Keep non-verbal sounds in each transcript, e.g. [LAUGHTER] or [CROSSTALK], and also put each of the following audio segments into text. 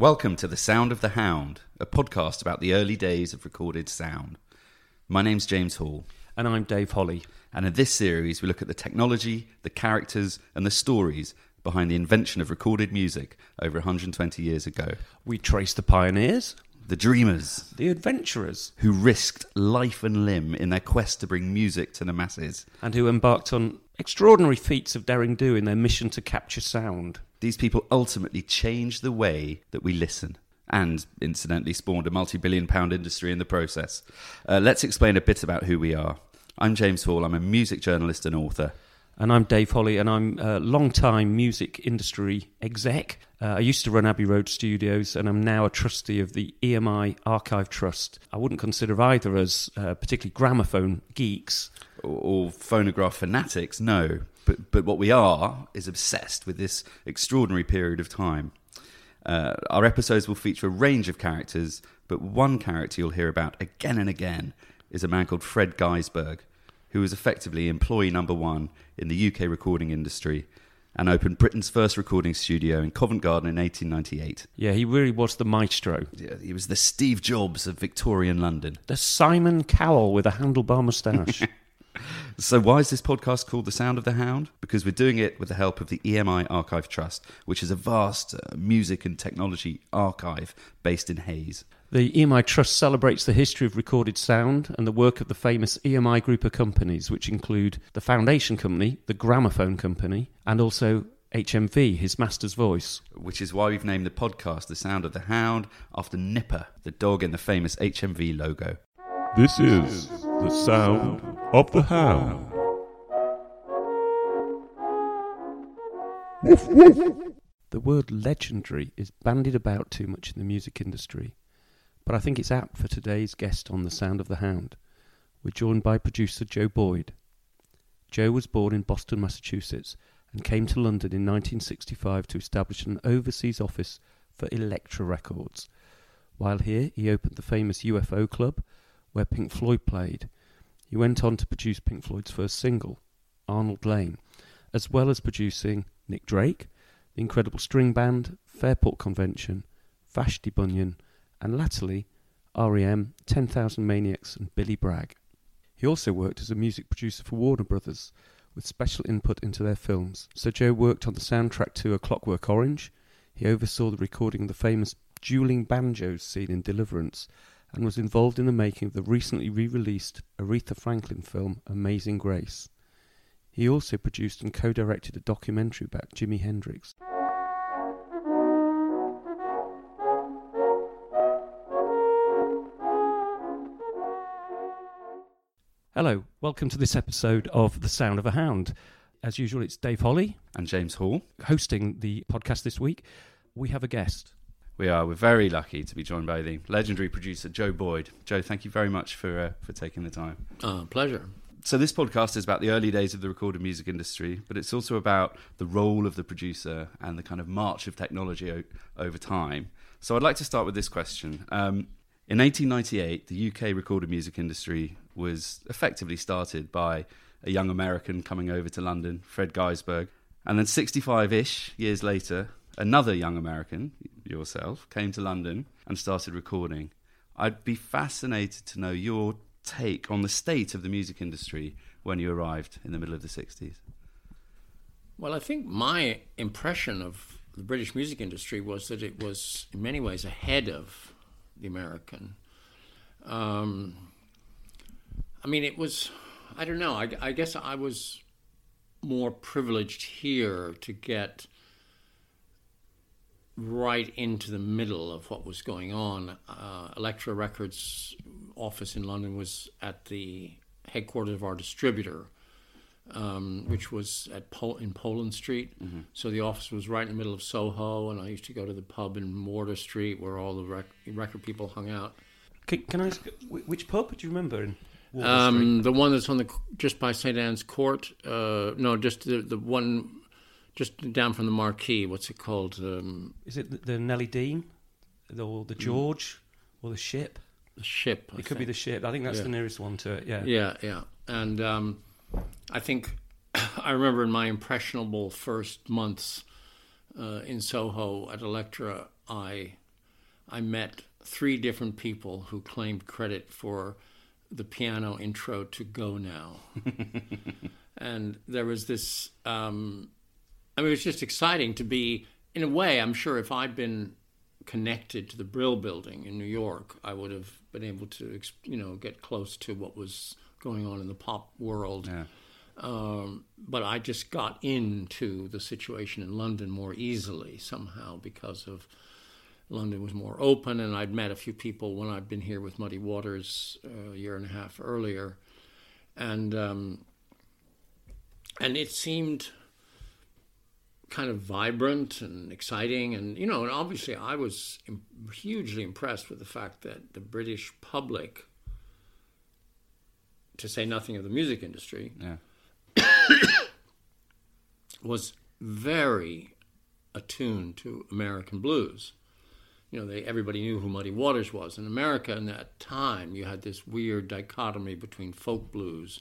Welcome to The Sound of the Hound, a podcast about the early days of recorded sound. My name's James Hall, And I'm Dave Holly. and in this series we look at the technology, the characters, and the stories behind the invention of recorded music over 120 years ago. We trace the pioneers, The dreamers the adventurers, who risked life and limb in their quest to bring music to the masses. and who embarked on extraordinary feats of daring do in their mission to capture sound. These people ultimately changed the way that we listen. And incidentally, spawned a multi billion pound industry in the process. Uh, let's explain a bit about who we are. I'm James Hall, I'm a music journalist and author. And I'm Dave Holly, and I'm a long-time music industry exec. Uh, I used to run Abbey Road Studios, and I'm now a trustee of the EMI Archive Trust. I wouldn't consider either as uh, particularly gramophone geeks. or, or phonograph fanatics, no. But, but what we are is obsessed with this extraordinary period of time. Uh, our episodes will feature a range of characters, but one character you'll hear about again and again is a man called Fred Gaisberg, who was effectively employee number one in the UK recording industry and opened Britain's first recording studio in Covent Garden in 1898. Yeah, he really was the maestro. Yeah, He was the Steve Jobs of Victorian London. The Simon Cowell with a handlebar moustache. [LAUGHS] So, why is this podcast called The Sound of the Hound? Because we're doing it with the help of the EMI Archive Trust, which is a vast uh, music and technology archive based in Hayes. The EMI Trust celebrates the history of recorded sound and the work of the famous EMI group of companies, which include the Foundation Company, the Gramophone Company, and also HMV, his master's voice. Which is why we've named the podcast The Sound of the Hound after Nipper, the dog in the famous HMV logo. This is the sound of the hound. The word legendary is bandied about too much in the music industry, but I think it's apt for today's guest on The Sound of the Hound. We're joined by producer Joe Boyd. Joe was born in Boston, Massachusetts, and came to London in 1965 to establish an overseas office for Elektra Records. While here, he opened the famous UFO Club, where Pink Floyd played. He went on to produce Pink Floyd's first single, Arnold Layne, as well as producing Nick Drake, the Incredible String Band, Fairport Convention, Vashti Bunyan, and latterly REM, 10,000 Maniacs, and Billy Bragg. He also worked as a music producer for Warner Brothers, with special input into their films. So Joe worked on the soundtrack to A Clockwork Orange. He oversaw the recording of the famous dueling banjos scene in Deliverance, and was involved in the making of the recently re-released Aretha Franklin film Amazing Grace. He also produced and co-directed a documentary about Jimi Hendrix. Hello, welcome to this episode of The Sound of a Hound. As usual, it's Dave Holly And James Hall. hosting the podcast this week. We have a guest. We are. We're very lucky to be joined by the legendary producer Joe Boyd. Joe, thank you very much for uh, for taking the time. Uh, pleasure. So this podcast is about the early days of the recorded music industry, but it's also about the role of the producer and the kind of march of technology o- over time. So I'd like to start with this question. Um, in 1898, the UK recorded music industry was effectively started by a young American coming over to London, Fred Gaisberg. And then 65 ish years later, another young American, yourself, came to London and started recording. I'd be fascinated to know your take on the state of the music industry when you arrived in the middle of the 60s. Well, I think my impression of the British music industry was that it was, in many ways, ahead of the American. Um, I mean, it was, I don't know, I, I guess I was more privileged here to get right into the middle of what was going on. Uh, Elektra Records office in London was at the headquarters of our distributor, um, which was at Pol- in Poland Street. So the office was right in the middle of Soho, and I used to go to the pub in Wardour Street where all the rec- record people hung out. Can, can I ask, which pub do you remember in Wardour Street? Um, the one that's on the just by St Anne's Court. Uh, no, just the the one just down from the marquee. What's it called? Um, Is it the, the Nellie Dean? Or Mm. the George? Or the ship? the ship. I It could be the ship. I think that's Yeah. the nearest one to it, yeah. Yeah, yeah. And um, I think [COUGHS] I remember in my impressionable first months uh, in Soho at Elektra, I I met three different people who claimed credit for the piano intro to Go Now. [LAUGHS] and there was this, um, I mean, it was just exciting to be, in a way, I'm sure if I'd been connected to the Brill building in New York, I would have been able to, you know, get close to what was going on in the pop world. Yeah. Um, but I just got into the situation in London more easily somehow because of London was more open, and I'd met a few people when I'd been here with Muddy Waters uh, a year and a half earlier, and um, and it seemed kind of vibrant and exciting, and you know, and obviously I was Im- hugely impressed with the fact that the British public, to say nothing of the music industry, Yeah. [COUGHS] was very attuned to American blues. You know, they everybody knew who Muddy Waters was. In America, in that time, you had this weird dichotomy between folk blues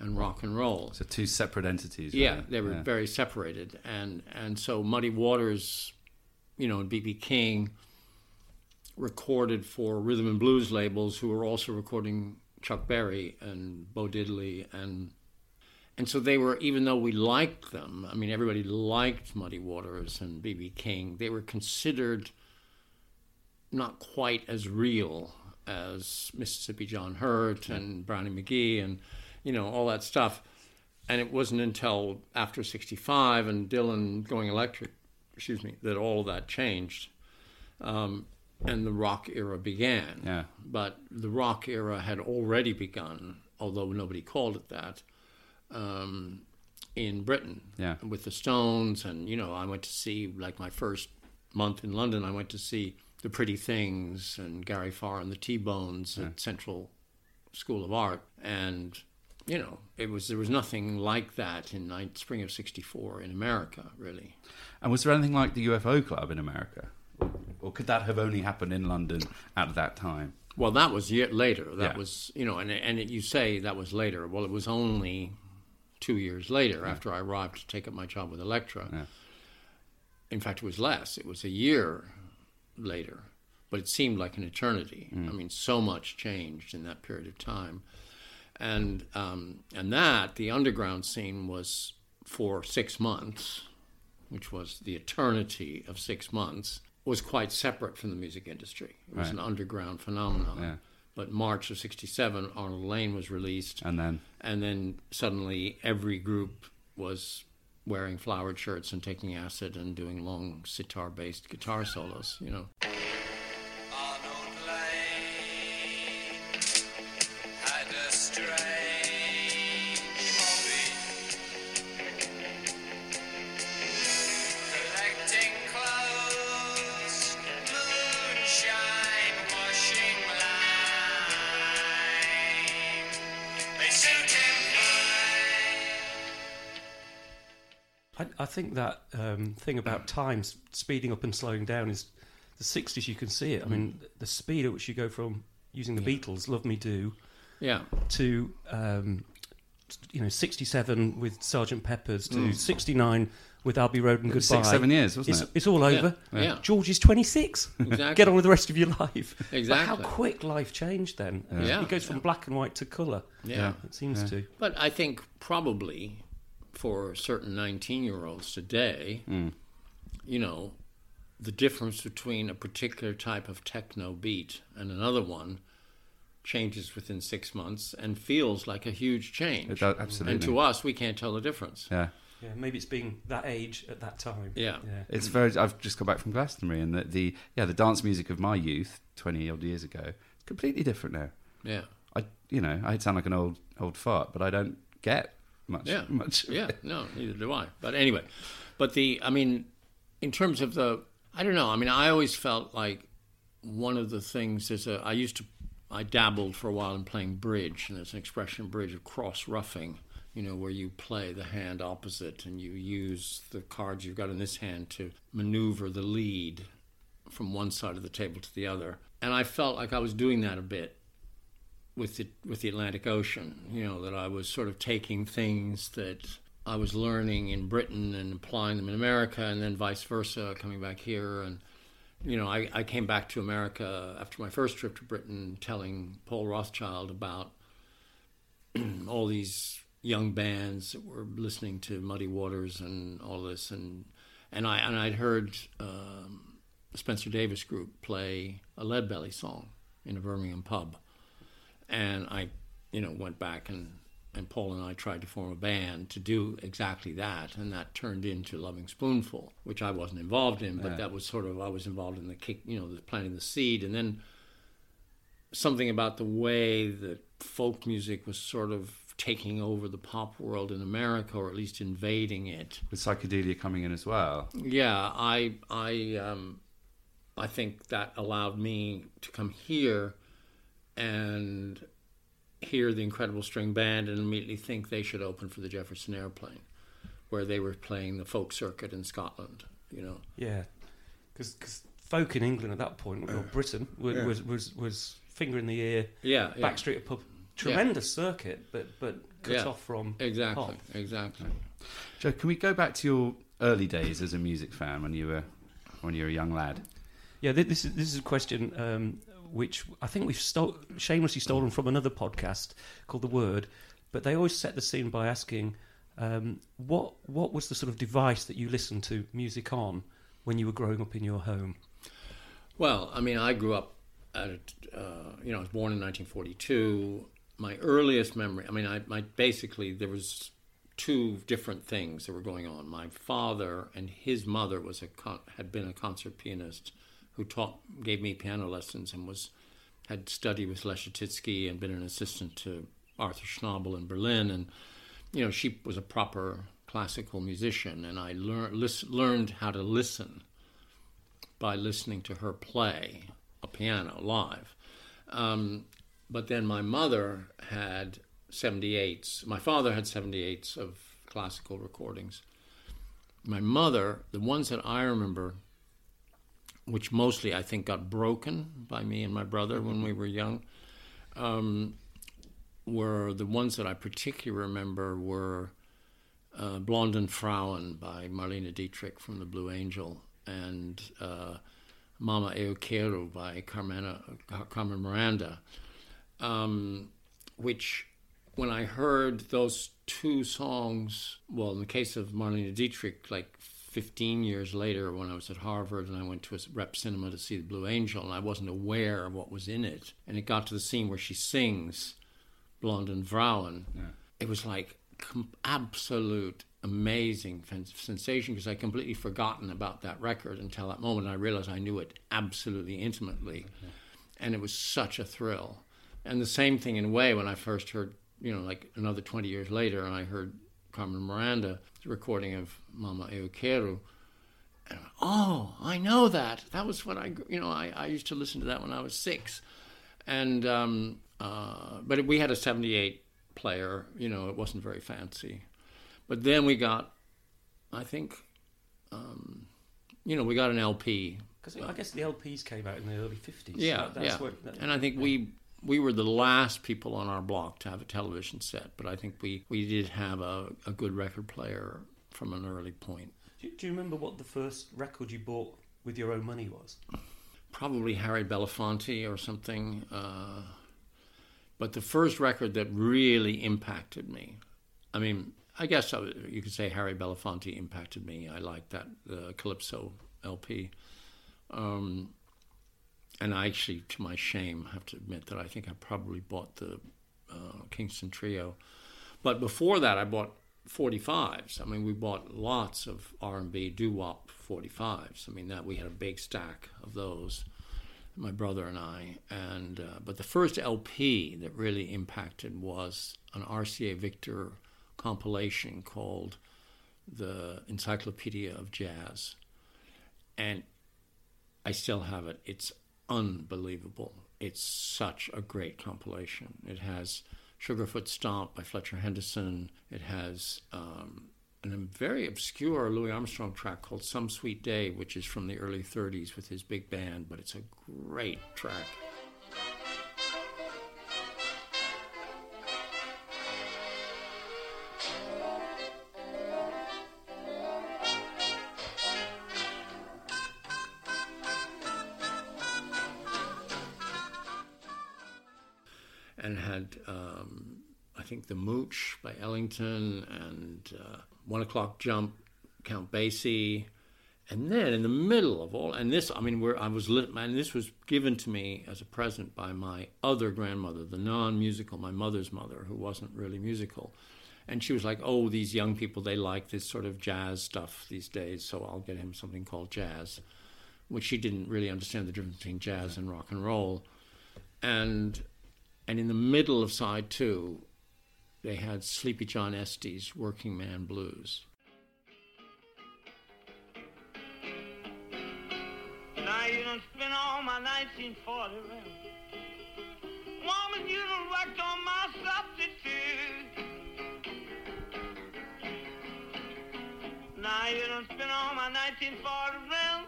and rock and roll. So two separate entities. Yeah, they were Yeah. very separated, and and so Muddy Waters, you know, and BB King recorded for rhythm and blues labels who were also recording Chuck Berry and Bo Diddley and and so they were even though we liked them, I mean everybody liked Muddy Waters and BB King, they were considered not quite as real as Mississippi John Hurt and Brownie McGhee and you know all that stuff. And it wasn't until after 65 and Dylan going electric, excuse me, that all of that changed. Um, and the rock era began. Yeah. But the rock era had already begun, although nobody called it that, um, in Britain Yeah. with the Stones. And, you know, I went to see, like my first month in London, I went to see The Pretty Things and Gary Farr and the T Bones at Central School of Art. And, you know, it was there was nothing like that in spring of 64 in America, really. And was there anything like the UFO Club in America? Or could that have only happened in London at that time? Well, that was year later. That Yeah. was, you know, and and it, you say that was later. Well, it was only two years later after I arrived to take up my job with Elektra. Yeah. In fact, it was less. It was a year later, but it seemed like an eternity. I mean, so much changed in that period of time, and um, and that the underground scene was for six months, which was the eternity of six months, was quite separate from the music industry. It was Right. an underground phenomenon. Yeah. But March of '67, Arnold Layne was released, And then, and then suddenly every group was wearing flowered shirts and taking acid and doing long sitar-based guitar solos. You know. I, I think that um, thing about time speeding up and slowing down is the 60s. You can see it. I mean, the speed at which you go from using the Beatles, "Love Me Do," Yeah. to um, you know 67 with Sergeant Pepper's to 69 with Abbey Road and Goodbye. six, seven years, wasn't it's, it? it's all over. Yeah. Yeah. George is 26. [LAUGHS] Exactly. Get on with the rest of your life. But how quick life changed then. Yeah. It goes from black and white to colour. Yeah. It seems to. But I think probably for certain 19 year olds today, mm. you know, the difference between a particular type of techno beat and another one changes within six months and feels like a huge change. It does, absolutely. And to us, we can't tell the difference. yeah. Yeah, maybe it's being that age at that time. Yeah. Yeah. It's very. I've just come back from Glastonbury, and the, the yeah the dance music of my youth, twenty odd years ago, is completely different now. Yeah. I you know I sound like an old old fart, but I don't get much Yeah. much. yeah, no, neither do I. But anyway, but the, I mean, in terms of the, I don't know. I mean, I always felt like one of the things is a, I used to, I dabbled for a while in playing bridge, and there's an expression bridge of cross-ruffing, you know, where you play the hand opposite and you use the cards you've got in this hand to maneuver the lead from one side of the table to the other. And I felt like I was doing that a bit with the with the Atlantic Ocean. You know that I was sort of taking things that I was learning in Britain and applying them in America, and then vice versa, coming back here and you know, I, I came back to America after my first trip to Britain, telling Paul Rothchild about [CLEARS THROAT] all these young bands that were listening to Muddy Waters and all this, and and I and I'd heard um, Spencer Davis Group play a Leadbelly song in a Birmingham pub, and I, you know, went back and and Paul and I tried to form a band to do exactly that, and that turned into Loving Spoonful, which I wasn't involved in, but Yeah. that was sort of I was involved in the kick, you know, the planting the seed, and then something about the way that folk music was sort of taking over the pop world in America, or at least invading it. With psychedelia coming in as well. Yeah, I I um, I think that allowed me to come here and hear the Incredible String Band and immediately think they should open for the Jefferson Airplane, where they were playing the folk circuit in Scotland. You know, Yeah, because folk in England at that point, or Britain, was, Yeah. was, was was finger in the ear, yeah, yeah. backstreet of pub, tremendous circuit, but but cut Yeah. off from exactly, pop. exactly. Joe, can we go back to your early days as a music fan when you were when you were a young lad? Yeah, this is this is a question um, which I think we've stole, shamelessly stolen from another podcast called The Word, but they always set the scene by asking um, what what was the sort of device that you listened to music on when you were growing up in your home. Well, I mean, I grew up at, uh, you know, I was born in 1942. My earliest memory, I mean, I, my basically there was two different things that were going on. My father and his mother was a con- had been a concert pianist who taught gave me piano lessons and was had studied with Leschetizky and been an assistant to Arthur Schnabel in Berlin and you know she was a proper classical musician and I learned lis- learned how to listen by listening to her play a piano live. Um, but then my mother had 78s. My father had 78s of classical recordings. My mother, the ones that I remember, which mostly I think got broken by me and my brother when we were young, um, were the ones that I particularly remember were uh, Blonde Frauen by Marlene Dietrich from the Blue Angel and uh, Mamãe Eu by Carmena, Carmen Miranda, um, which when I heard those two songs, well, in the case of Marlene Dietrich, like 15 years later when I was at Harvard and I went to a rep cinema to see the Blue Angel and I wasn't aware of what was in it. And it got to the scene where she sings Blonde and Frauen. It was like com- absolute amazing fen- sensation because I completely forgotten about that record until that moment. I realized I knew it absolutely intimately, mm-hmm. and it was such a thrill. And the same thing in a way when I first heard, you know, like another twenty years later, and I heard Carmen Miranda recording of Mamãe Eu Quero. And, oh, I know that. That was what I, you know, I, I used to listen to that when I was six, and um, uh, but we had a '78 player. You know, it wasn't very fancy. But then we got, I think, um, you know, we got an LP. Because I guess the LPs came out in the early 50s. Yeah, that's yeah. what- that- and I think we we were the last people on our block to have a television set. But I think we we did have a, a good record player from an early point. do, do you remember what the first record you bought with your own money was? Probably Harry Belafonte or something. Uh, but the first record that really impacted me, I mean, I guess I, you could say Harry Belafonte impacted me. I liked that the Calypso LP. Um, and I actually, to my shame, have to admit that I think I probably bought the uh, Kingston Trio. But before that, I bought 45s. I mean, we bought lots of R&B doo-wop 45s. I mean, that we had a big stack of those, my brother and I. And uh, but the first LP that really impacted was an RCA Victor compilation called the Encyclopedia of Jazz, and I still have it. It's unbelievable. It's such a great compilation. It has Sugarfoot Stomp by Fletcher Henderson. It has um, a very obscure Louis Armstrong track called Some Sweet Day, which is from the early 30s with his big band, but it's a great track. The Mooch by Ellington and uh, One O'clock Jump, Count Basie, and then in the middle of all, and this I mean, where I was lit, and this was given to me as a present by my other grandmother, the non-musical, my mother's mother, who wasn't really musical. And she was like, "Oh, these young people, they like this sort of jazz stuff these days, so I'll get him something called jazz." which she didn't really understand the difference between jazz and rock and roll. And and in the middle of side two, they had Sleepy John Estes' Working Man Blues. Now you done spent all my 1940 rent. Woman, you done worked on my substitute. Now you done spent all my 1940 rent.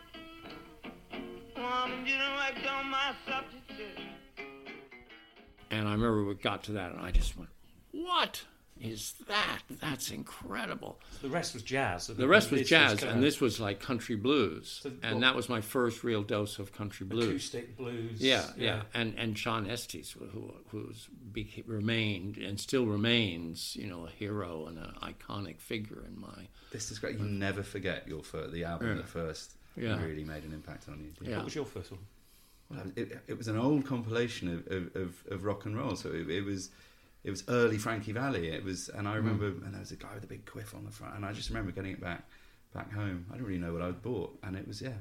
Woman, you done worked on my substitute. And I remember we got to that, and I just went, "What is that? That's incredible." The rest was jazz. The rest was This jazz, kind and this was like country blues, So, and well- that was my first real dose of country blues. acoustic blues. Yeah, yeah, and and John Estes, who who's beca- remained and still remains, you know, a hero and an iconic figure in my. This is great. You never forget your fir- the album Yeah. that first Yeah. really made an impact on you. Yeah. What was your first one? Well, it, it was an old compilation of, of, of, of rock and roll, so it, it was it was early Frankie Valli. It was, and I Mm. remember, and there was a guy with a big quiff on the front, and I just remember getting it back back home. I didn't really know what I'd bought, and it was yeah,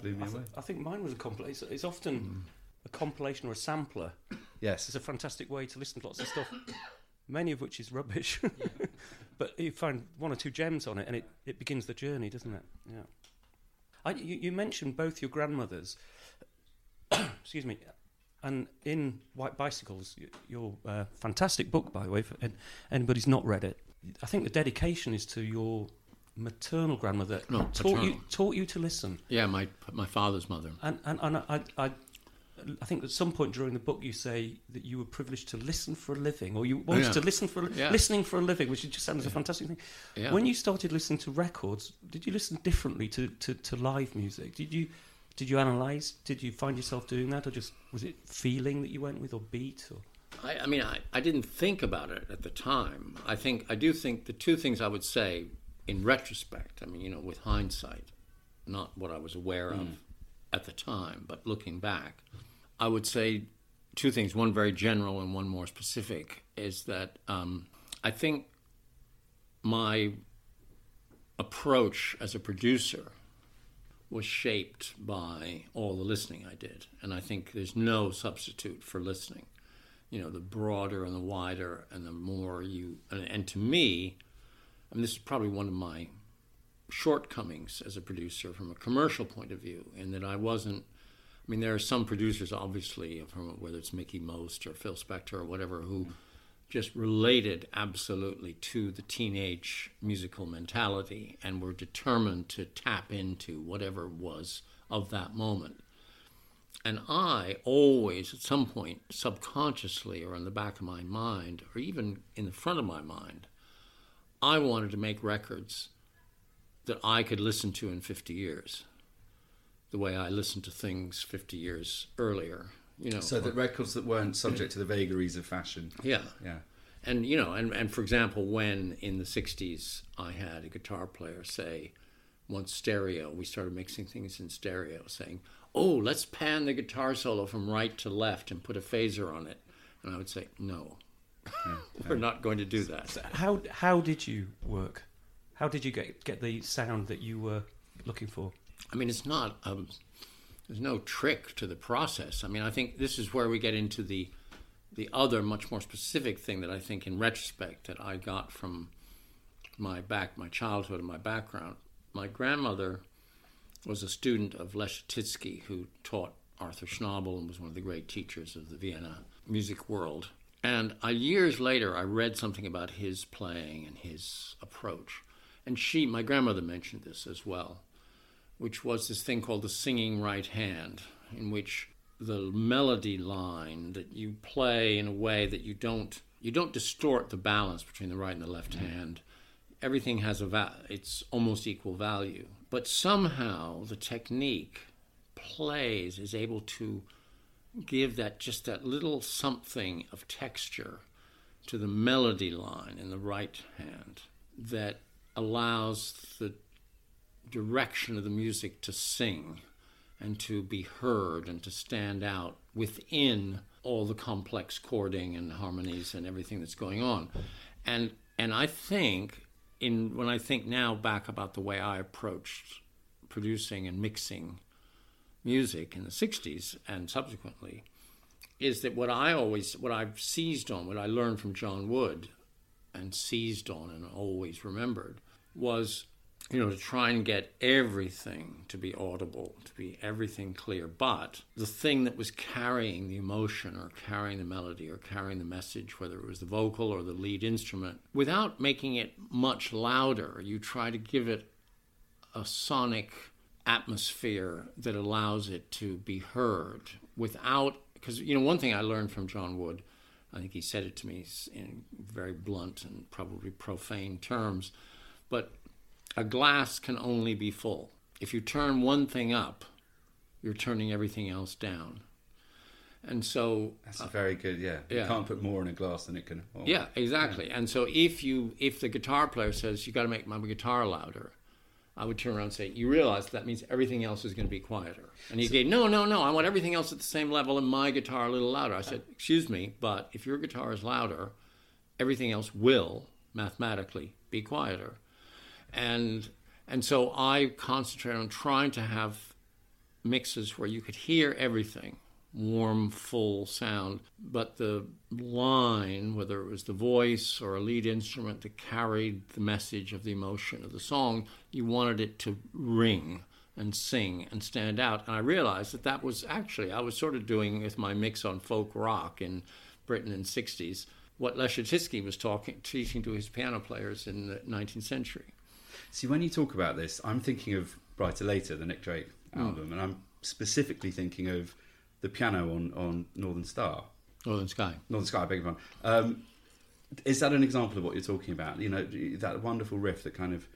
blew me I, th- away. I think mine was a compilation. It's, it's often Mm. a compilation or a sampler. Yes, It's a fantastic way to listen to lots of stuff, [COUGHS] many of which is rubbish. [LAUGHS] but you find one or two gems on it, and it, it begins the journey, doesn't it? Yeah. I, you, you mentioned both your grandmothers. [COUGHS] excuse me. And in White Bicycles, your uh, fantastic book, by the way, for anybody's not read it, I think the dedication is to your maternal grandmother. No, taught you taught you to listen. Yeah, my my father's mother. And and, and I, I I think at some point during the book you say that you were privileged to listen for a living, or you wanted yeah. to listen for a, Yeah. listening for a living, which just sounds a fantastic thing. Yeah. When you started listening to records, did you listen differently to, to, to live music? Did you did you analyze? Did you find yourself doing that, or just was it feeling that you went with, or beat? Or I, I mean, I, I didn't think about it at the time. I think I do think the two things I would say in retrospect. I mean, you know, with hindsight, not what I was aware of at the time, but looking back, I would say two things. One very general and one more specific. Is that um, I think my approach as a producer was shaped by all the listening I did. And I think there's no substitute for listening. You know, the broader and the wider and the more you, and, and to me, I mean, this is probably one of my shortcomings as a producer from a commercial point of view, in that I wasn't. I mean, there are some producers, obviously, from whether it's Mickey Most or Phil Spector or whatever, who just related absolutely to the teenage musical mentality and were determined to tap into whatever was of that moment. And I always, at some point, subconsciously or in the back of my mind, or even in the front of my mind, I wanted to make records that I could listen to in 50 years, the way I listened to things 50 years earlier. You know, so the records that weren't subject to the vagaries of fashion. yeah, Yeah, and you know, and, and for example, when in the '60s I had a guitar player say, once stereo, we started mixing things in stereo, saying, "Oh, let's pan the guitar solo from right to left and put a phaser on it," and I would say, "No, [LAUGHS] we're not going to do that." how how did you work? How did you get get the sound that you were looking for? I mean, it's not. Um, there's no trick to the process. I mean, I think this is where we get into the the other, much more specific thing that I think, in retrospect, that I got from my back, my childhood, and my background. My grandmother was a student of Leschetizky, who taught Arthur Schnabel and was one of the great teachers of the Vienna music world. And years later, I read something about his playing and his approach. And she, my grandmother, mentioned this as well which was this thing called the singing right hand, in which the melody line that you play in a way that you don't you don't distort the balance between the right and the left hand. Everything has a va- it's almost equal value, but somehow the technique plays is able to give that just that little something of texture to the melody line in the right hand that allows the direction of the music to sing and to be heard and to stand out within all the complex chording and harmonies and everything that's going on. And and I think in when I think now back about the way I approached producing and mixing music in the 60s and subsequently is that what I always what I've seized on, what I learned from John Wood and seized on and always remembered was you know, to try and get everything to be audible, to be everything clear. But the thing that was carrying the emotion or carrying the melody or carrying the message, whether it was the vocal or the lead instrument, without making it much louder, you try to give it a sonic atmosphere that allows it to be heard without, because, you know, one thing I learned from John Wood, I think he said it to me in very blunt and probably profane terms, but a glass can only be full. If you turn one thing up, you're turning everything else down. And so That's very good, yeah. You can't put more in a glass than it can. hold. yeah, exactly. And so if you if the guitar player says you got to make my guitar louder, I would turn around and say, "You realize that means everything else is going to be quieter." And he said, "No, no, no. I want everything else at the same level and my guitar a little louder." I said, "Excuse me, but if your guitar is louder, everything else will mathematically be quieter." And and so I concentrated on trying to have mixes where you could hear everything warm, full sound, but the line, whether it was the voice or a lead instrument that carried the message of the emotion of the song, you wanted it to ring and sing and stand out. And I realized that that was actually, I was sort of doing with my mix on folk rock in Britain in the 60s what Leschetizky was talking, teaching to his piano players in the 19th century. See, when you talk about this, I'm thinking of Bryter Layter, the Nick Drake Hmm. album, and I'm specifically thinking of the piano on, on Northern Star. Northern Sky. Northern Sky, I beg your pardon. Um, is that an example of what you're talking about? You know, that wonderful riff that kind of.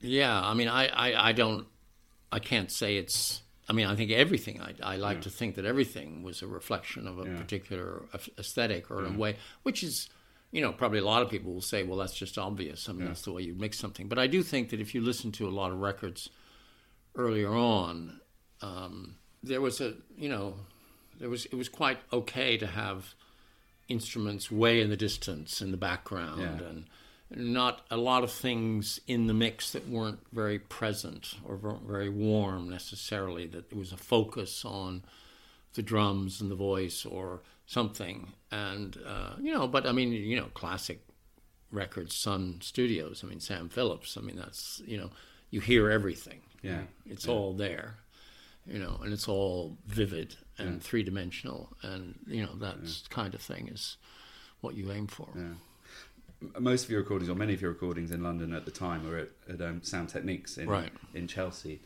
Yeah, I mean, I, I, I don't, I can't say it's. I mean, I think everything. I, I like to think that everything was a reflection of a Yeah. particular aesthetic or in a way, which is, you know, probably a lot of people will say, well, that's just obvious. I mean, that's the way you mix something. But I do think that if you listen to a lot of records earlier on, um, there was a, you know, there was it was quite okay to have instruments way in the distance in the background Yeah. and not a lot of things in the mix that weren't very present or weren't very warm necessarily that there was a focus on the drums and the voice or something. And uh, you know but i mean you know classic records sun studios. I mean sam phillips. I mean that's you know you hear everything. Yeah. it's all there you know and it's all vivid and three-dimensional. And you know that kind of thing is what you aim for. Yeah. Most of your recordings, or many of your recordings in London at the time, were at, at um, Sound Techniques in, Right. in Chelsea.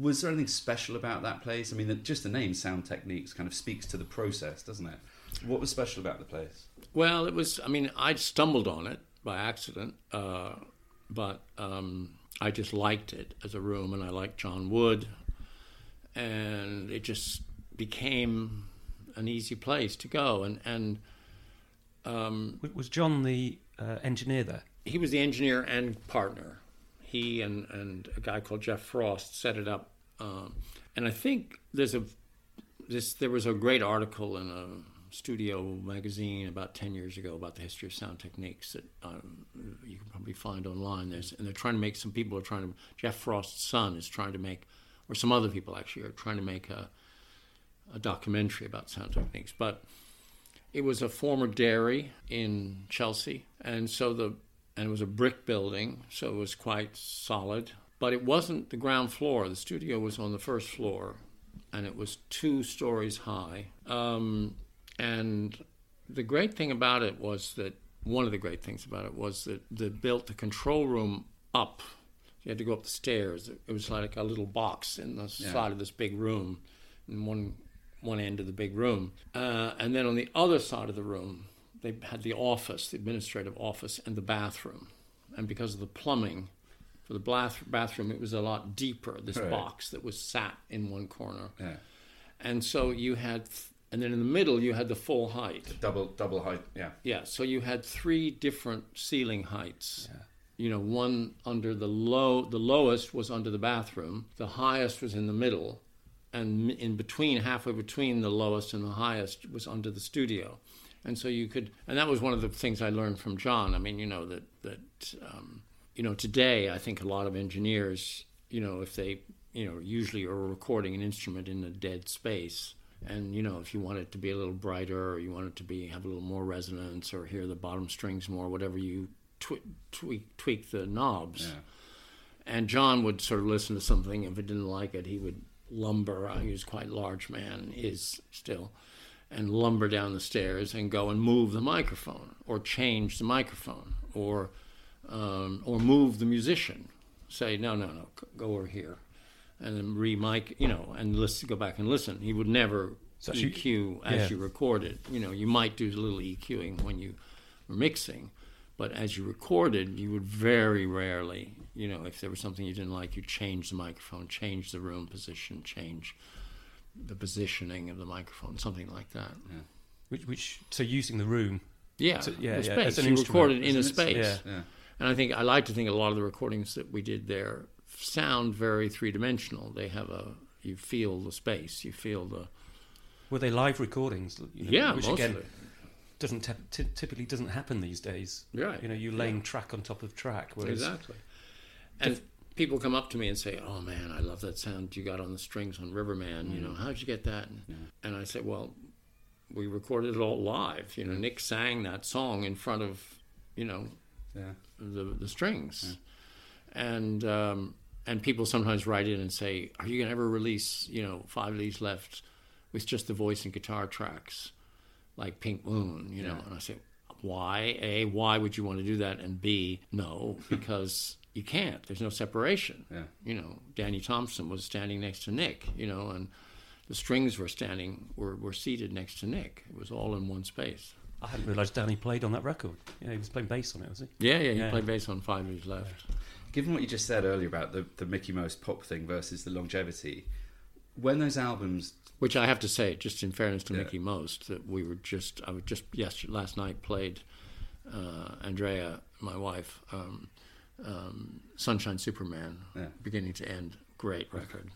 Was there anything special about that place? I mean, the, just the name Sound Techniques kind of speaks to the process, doesn't it? What was special about the place? Well, it was. I mean, I stumbled on it by accident, uh, but um, I just liked it as a room, and I liked John Wood, and it just became an easy place to go. And and W- Was John the uh, engineer there? he was the engineer and partner. He and and a guy called Geoff Frost set it up, um, and I think there's a this there was a great article in a studio magazine about ten years ago about the history of sound techniques that um, you can probably find online. There's and they're trying to make some people are trying to Geoff Frost's son is trying to make, or some other people actually are trying to make a a documentary about sound techniques, but it was a former dairy in Chelsea, and so the and it was a brick building, so it was quite solid. But it wasn't the ground floor. The studio was on the first floor, and it was two stories high. Um, and the great thing about it was that one of the great things about it was that they built the control room up. You had to go up the stairs. It was like a little box in the side of this big room, in one one end of the big room, uh, and then on the other side of the room, they had the office, the administrative office, and the bathroom. And because of the plumbing for the bath- bathroom, it was a lot deeper. This Right. box that was sat in one corner. Yeah. And so you had th- and then in the middle you had the full height. Double double height. Yeah. Yeah, so you had three different ceiling heights. You know, one under the low, the lowest was under the bathroom, the highest was in the middle, and in between, halfway between the lowest and the highest, was under the studio. And so you could, and that was one of the things I learned from John. I mean, you know that that um, you know today I think a lot of engineers, you know, if they you know usually are recording an instrument in a dead space, and you know if you want it to be a little brighter or you want it to be have a little more resonance or hear the bottom strings more, whatever you twi- tweak tweak the knobs. Yeah. And John would sort of listen to something. If he didn't like it, he would lumber. He was quite large man, is still, and lumber down the stairs and go and move the microphone or change the microphone or um, or move the musician. Say no, no, no, go over here, and then re-mic. You know, and listen, go back and listen. He would never So EQ as yeah. you recorded. You know, you might do a little EQing when you were mixing, but as you recorded, you would very rarely, you know, if there was something you didn't like, you change the microphone, change the room position, change the positioning of the microphone, something like that. Which, which so using the room. Yeah, So- yeah, the yeah, space. as an you instrument. recorded in a space. Yeah. Yeah. And I think I like to think a lot of the recordings that we did there sound very three dimensional. They have a you feel the space, you feel the Were they live recordings? You know, yeah, which mostly. again doesn't te- ty- typically doesn't happen these days. Right. You know, you laying track on top of track. Whereas Exactly. And people come up to me and say, "Oh man, I love that sound you got on the strings on Riverman. You know, how'd you get that?" And, and I say, "Well, we recorded it all live. You know, Nick sang that song in front of, you know, Yeah. the the strings, and um, and people sometimes write in and say, "Are you gonna ever release, you know, Five Leaves Left with just the voice and guitar tracks, like Pink Moon?" You know, and I say, "Why? A, why would you want to do that? And B, no, [LAUGHS] because you can't. There's no separation. Yeah. You know, Danny Thompson was standing next to Nick. You know, and the strings were standing were were seated next to Nick. It was all in one space." I hadn't realised Danny played on that record. Yeah, he was playing bass on it, was he? Yeah, yeah, he Yeah. played bass on Five Leaves Left. Given what you just said earlier about the, the Mickey Mouse pop thing versus the longevity, when those albums, Which I have to say, just in fairness to Yeah. Mickey Most, that we were just I was just yes last night played uh, Andrea, my wife, um, um, Sunshine Superman, Yeah. beginning to end, great record.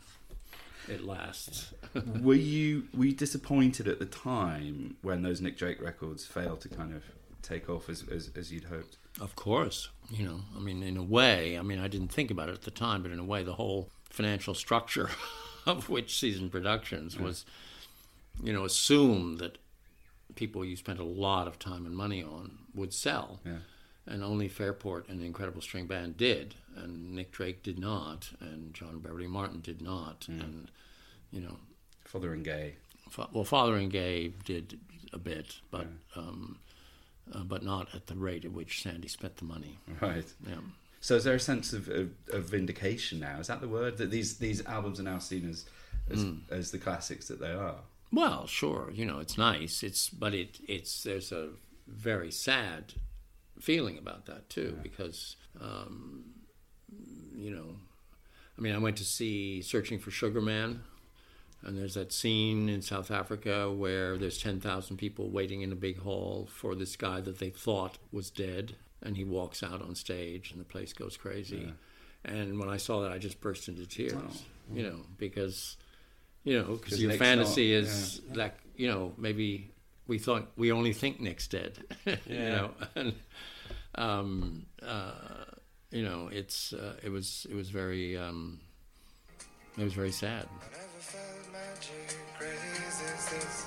It lasts. [LAUGHS] were you were you disappointed at the time when those Nick Drake records failed to kind of take off as as, as you'd hoped? Of course, you know. I mean, in a way, I mean, I didn't think about it at the time, but in a way, the whole financial structure [LAUGHS] of Witchseason Productions was, you know, assumed that people you spent a lot of time and money on would sell, Yeah. And only Fairport and the Incredible String Band did, and Nick Drake did not, and John Beverley Martyn did not, and you know, Fotheringay. Fa- well, Fotheringay did a bit, but. Um, uh, but not at the rate at which Sandy spent the money. Right. Yeah. So is there a sense of, of, of vindication now? Is that the word that these these albums are now seen as as, Hmm. as the classics that they are? Well, sure, you know, it's nice. It's but it it's there's a very sad feeling about that too because um, you know, I mean, I went to see Searching for Sugar Man, and there's that scene in South Africa where there's ten thousand people waiting in a big hall for this guy that they thought was dead, and he walks out on stage, and the place goes crazy. And when I saw that, I just burst into tears. You know, because you know, because your fantasy not- is like you know maybe we thought we only think Nick's dead. [LAUGHS] you know, and um, uh, you know, it's uh, it was it was very um, it was very sad. I never felt magic crazy as this.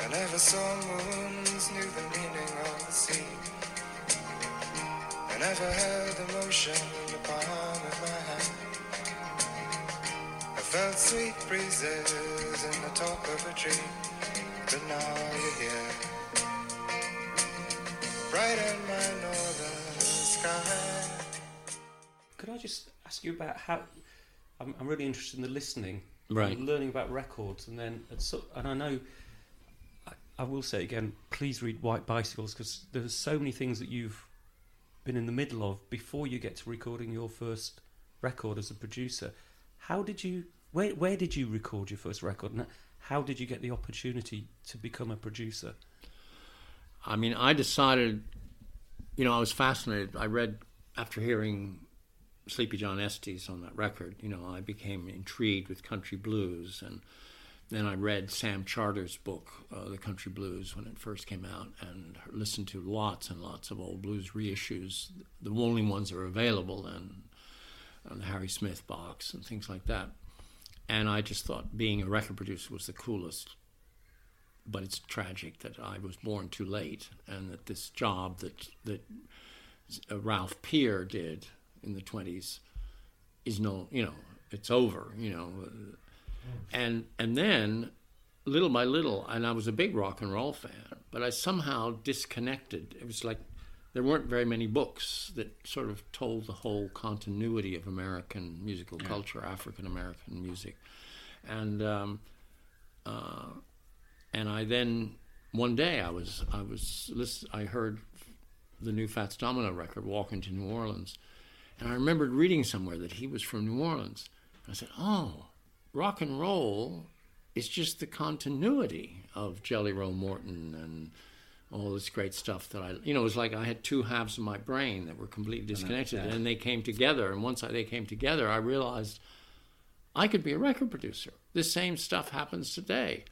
I never saw moons, knew the meaning of the sea. I never held emotion in the palm of my hand. Felt sweet breezes in the top of a tree, but now you're here. Brighten my northern sky. Could I just ask you about how? I'm, I'm really interested in the listening, Right. and learning about records, and then at so, and I know. I, I will say again, please read White Bicycles because there's so many things that you've been in the middle of before you get to recording your first record as a producer. How did you? Where where did you record your first record? And How did you get the opportunity to become a producer? I mean, I decided, you know, I was fascinated. I read after hearing Sleepy John Estes on that record. You know, I became intrigued with country blues, and then I read Sam Charters' book, uh, The Country Blues, when it first came out, and listened to lots and lots of old blues reissues, the only ones that are available, and on the Harry Smith box and things like that. And I just thought being a record producer was the coolest but it's tragic that I was born too late, and that this job that that uh, Ralph Peer did in the twenties is no, you know, it's over, you know, and and then little by little, and I was a big rock and roll fan, but I somehow disconnected. It was like there weren't very many books that sort of told the whole continuity of American musical culture, African American music, and. Um, uh, and I then one day I was I was listen, I heard the new Fats Domino record, Walking to New Orleans, and I remembered reading somewhere that he was from New Orleans. I said, "Oh, rock and roll is just the continuity of Jelly Roll Morton and." All this great stuff that I, you know, it was like I had two halves of my brain that were completely disconnected, and, yeah. they came together. And once I, they came together, I realized I could be a record producer. This same stuff happens today.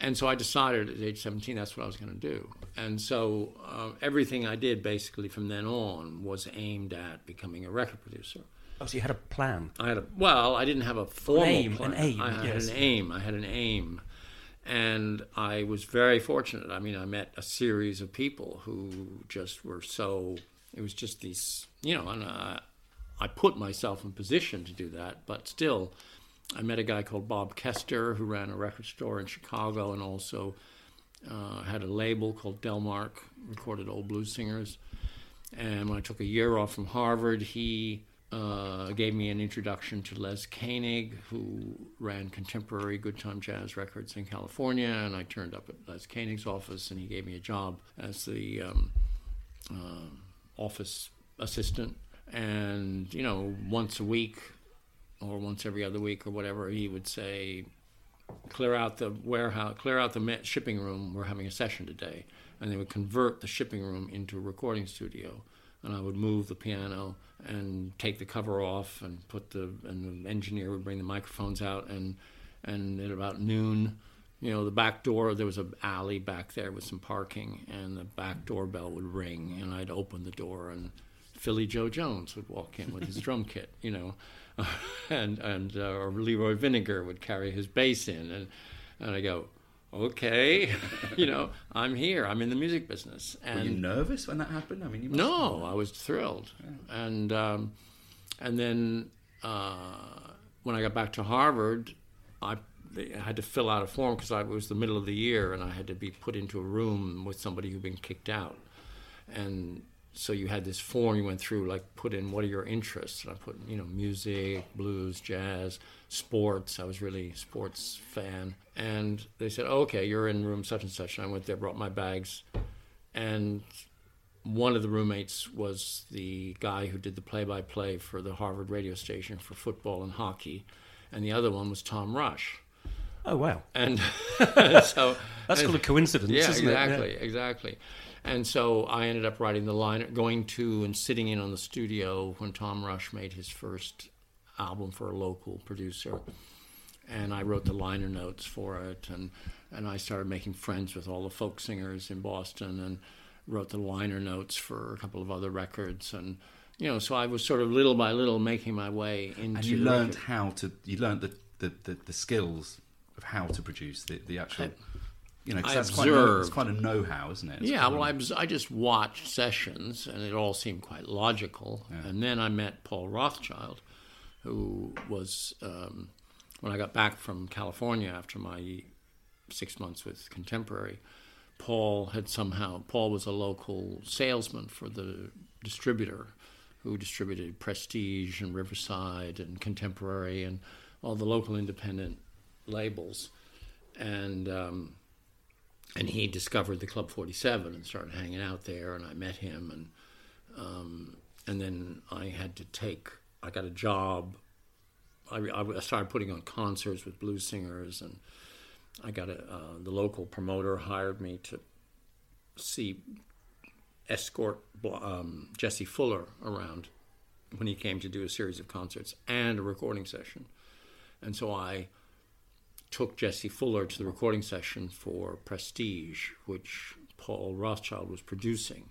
And so I decided at age 17 that's what I was going to do. And so uh, everything I did basically from then on was aimed at becoming a record producer. Oh, so you had a plan. I had a well, I didn't have a formal aim, plan. an aim, I had yes. an aim. I had an aim, and I was very fortunate. I mean, I met a series of people who just were so. It was just these, you know, and uh, I put myself in position to do that, but still, I met a guy called Bob Koester who ran a record store in Chicago and also uh, had a label called Delmark, recorded old blues singers. And when I took a year off from Harvard, he uh, gave me an introduction to Les Koenig, who ran contemporary good time jazz records in California. And I turned up at Les Koenig's office, and he gave me a job as the um, uh, office assistant. And, you know, once a week or once every other week or whatever, he would say, clear out the warehouse, clear out the shipping room. We're having a session today, and they would convert the shipping room into a recording studio. And I would move the piano and take the cover off and put the and the engineer would bring the microphones out and and at about noon, you know, the back door there was an alley back there with some parking and the back doorbell would ring and I'd open the door and Philly Joe Jones would walk in with his [LAUGHS] drum kit, you know, [LAUGHS] and and uh, or Leroy Vinnegar would carry his bass in, and and I go, okay, [LAUGHS] you know, I'm here, I'm in the music business, Were and you nervous when that happened? I mean, you must no, I was thrilled, and um, and then uh, when I got back to Harvard, I, I had to fill out a form because it was the middle of the year, and I had to be put into a room with somebody who'd been kicked out, and so you had this form you went through, like put in what are your interests, and I put you know music, blues, jazz, sports. I was really a sports fan, and they said, oh, okay, you're in room such and such. And I went there, brought my bags, and one of the roommates was the guy who did the play-by-play for the Harvard radio station for football and hockey, and the other one was Tom Rush. Oh wow, And [LAUGHS] so that's called a coincidence, yeah, isn't it? exactly, exactly. And so I ended up writing the line, going to and sitting in on the studio when Tom Rush made his first album for a local producer, and I wrote the liner notes for it, and and I started making friends with all the folk singers in Boston, and wrote the liner notes for a couple of other records, and you know, so I was sort of little by little making my way into. And you learned record. how to. You learned the, the, the, the skills of how to produce the, the actual. You know, I that's quite, know, it's quite a know-how, isn't it? It's Yeah, well, a- I, was, I just watched sessions, and it all seemed quite logical. And then I met Paul Rothchild, who was um, when I got back from California after my six months with Contemporary. Paul had somehow Paul was a local salesman for the distributor, who distributed Prestige and Riverside and Contemporary and all the local independent labels, and. Um, and he discovered the Club 47 and started hanging out there, and I met him, and um, and then I had to take. I got a job. I, I started putting on concerts with blues singers, and I got a uh, the local promoter hired me to see escort um, Jesse Fuller around when he came to do a series of concerts and a recording session, and so I took Jesse Fuller to the recording session for Prestige, which Paul Rothchild was producing,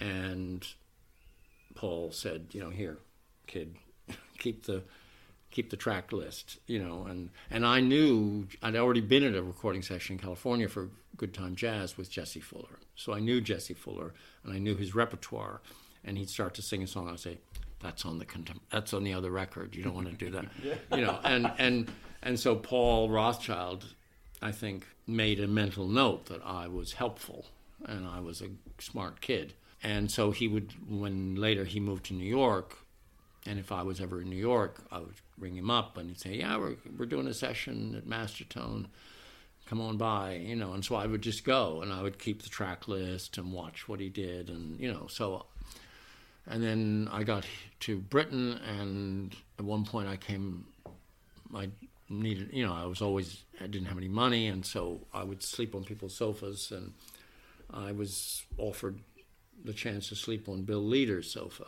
and Paul said, you know, here, kid, [LAUGHS] keep the keep the track list, you know, and and I knew I'd already been at a recording session in California for Good Time Jazz with Jesse Fuller, so I knew Jesse Fuller and I knew his repertoire, and he'd start to sing a song, I'd say, that's on the contem- that's on the other record, you don't want to do that, [LAUGHS] you know, and and and so Paul Rothchild, I think, made a mental note that I was helpful and I was a smart kid. And so he would, when later he moved to New York, and if I was ever in New York, I would ring him up and he'd say, "Yeah, we're we're doing a session at Mastertone. Come on by," you know. And so I would just go and I would keep the track list and watch what he did, and you know. So, and then I got to Britain, and at one point I came, I needed, you know, I was always I didn't have any money, and so I would sleep on people's sofas, and I was offered the chance to sleep on Bill Leader's sofa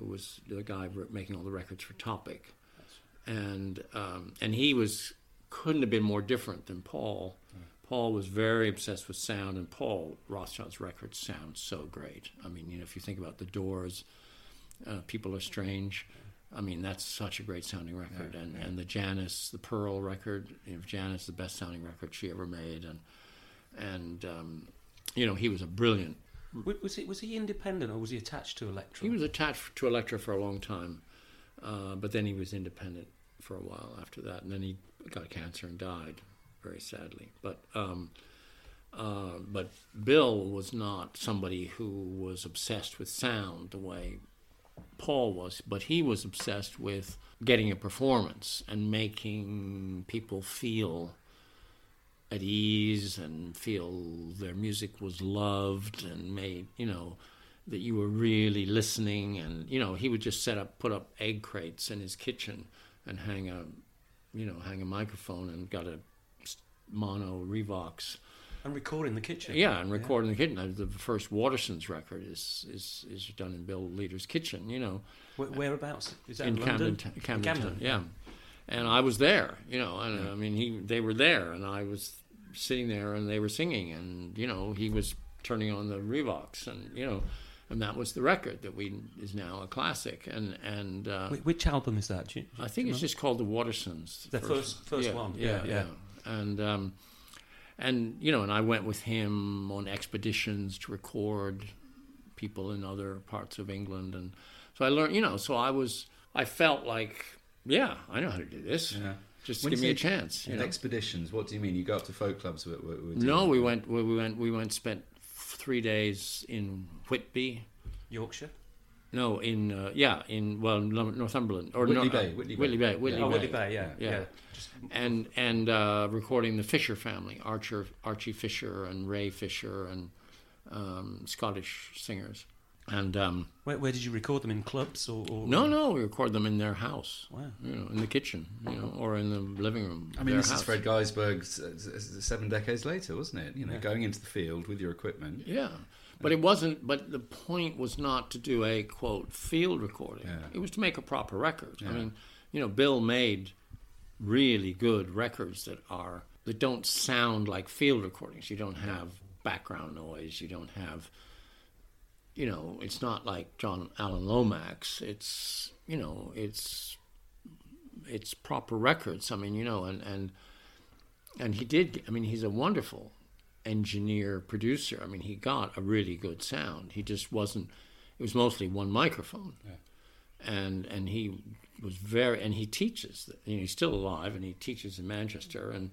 who was the guy making all the records for Topic, and um, and he was couldn't have been more different than Paul. Paul was very obsessed with sound, and Paul Rothchild's records sound so great. I mean, you know, if you think about the Doors, uh, People Are Strange. I mean, that's such a great sounding record, Yeah, and yeah. and the Janis, the Pearl record, you know, Janis, the best sounding record she ever made, and and um, you know, he was a brilliant Was he was he independent or was he attached to Elektra? He was attached to Elektra for a long time, uh, but then he was independent for a while after that, and then he got cancer and died, very sadly. But um, uh, but Bill was not somebody who was obsessed with sound the way Paul was, but he was obsessed with getting a performance and making people feel at ease and feel their music was loved and made, you know, that you were really listening. And, you know, he would just set up, put up egg crates in his kitchen and hang a, you know, hang a microphone and got a mono Revox. And record in the kitchen. Yeah, and record in the kitchen. The first Watersons record is, is, is done in Bill Leader's kitchen, you know Where, whereabouts? Is that in London? Camden, Camden, Camden, Town, yeah. And I was there, you know, and I mean, he they were there, and I was sitting there, and they were singing, and you know, he was turning on the Revox, and you know, and that was the record that we is now a classic, and and uh, Wh- Which album is that? You, I think it's just called the Watersons. The first- first yeah, one, Yeah, yeah, yeah. yeah. And um, and you know, and I went with him on expeditions to record people in other parts of England, and so I learned. You know, so I was, I felt like, yeah, I know how to do this. Yeah. Just When give me a chance. You know? expeditions. What do you mean? You go up to folk clubs? With, with, with No, we went. We we went. We went. Spent three days in Whitby. Yorkshire. No, in uh, yeah, in well Northumberland or Whitley no, Bay, uh, Whitley Bay. Whitley Bay, Whitley Yeah. Oh, Bay. Whitley Bay, yeah, Yeah. yeah. and and uh, recording the Fisher family, Archer, Archie Fisher, and Ray Fisher, and um, Scottish singers. And um, Where, where did you record them in clubs or? or no, no, we record them in their house. Wow. You know, in the kitchen, you know, or in the living room. I mean, this house. is Fred Gaisberg s- s- seven decades later, wasn't it? You know, going into the field with your equipment. Yeah, but it wasn't. But the point was not to do a quote field recording. Yeah. It was to make a proper record. I mean, you know, Bill made really good records that are that don't sound like field recordings. You don't have background noise. You don't have, you know, it's not like John Alan Lomax. It's you know, it's it's proper records. I mean, you know, and and and he did. I mean, he's a wonderful engineer producer. I mean, he got a really good sound. He just wasn't. It was mostly one microphone, and and he was very. And he teaches. You know, he's still alive, and he teaches in Manchester, and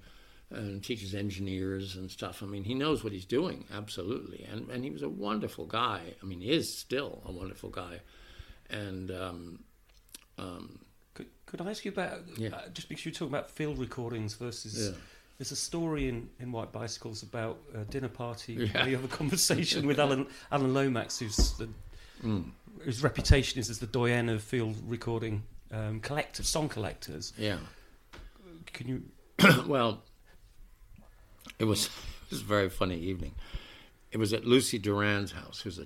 and teaches engineers and stuff. I mean, he knows what he's doing absolutely, and and he was a wonderful guy. I mean, he is still a wonderful guy, and. Um, um, Could, could I ask you about Yeah. uh, just because you talk about field recordings versus? Yeah. There's a story in, in White Bicycles about a dinner party Yeah. where you have a conversation with Alan [LAUGHS] Alan Lomax, who's the, mm, whose reputation is as the doyen of field recording um, collectors, song collectors. yeah. Can you? [COUGHS] well, it was it was a very funny evening. It was at Lucy Duran's house, who's a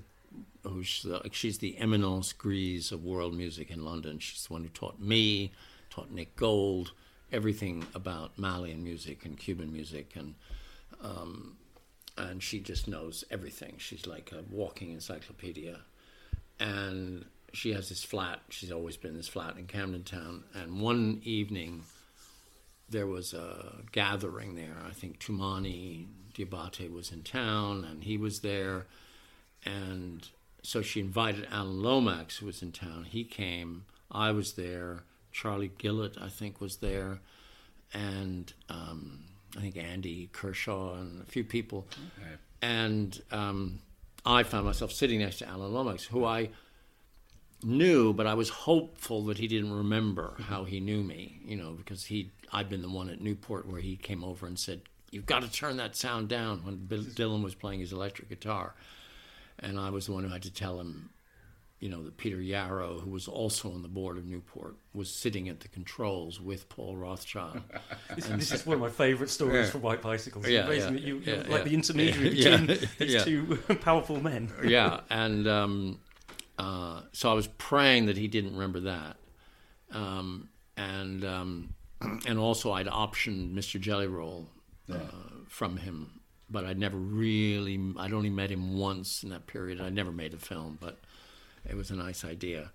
who's the, she's the eminence grise of world music in London. She's the one who taught me, taught Nick Gold, everything about Malian music and Cuban music, and um, and she just knows everything. She's like a walking encyclopedia, and she has this flat. She's always been this flat in Camden Town, and one evening there was a gathering there. I think Toumani Diabaté was in town, and he was there, and so she invited Alan Lomax, who was in town. He came. I was there. Charlie Gillett, I think, was there, and um, I think Andy Kershaw and a few people. Okay. And um, I found myself sitting next to Alan Lomax, who I knew, but I was hopeful that he didn't remember how he knew me, you know, because he I'd been the one at Newport where he came over and said, "You've got to turn that sound down." When Bill Dylan was playing his electric guitar, and I was the one who had to tell him, you know, that Peter Yarrow, who was also on the board of Newport, was sitting at the controls with Paul Rothchild. This, [LAUGHS] this is one of my favourite stories Yeah. from White Bicycles. Yeah, yeah, you, yeah, like yeah. the intermediary [LAUGHS] between [LAUGHS] these two powerful men. yeah, and um, uh, so I was praying that he didn't remember that, um, and um, and also I'd optioned Mr. Jelly Roll uh, from him, but I'd never really. I'd only met him once in that period. I never made a film, but it was a nice idea.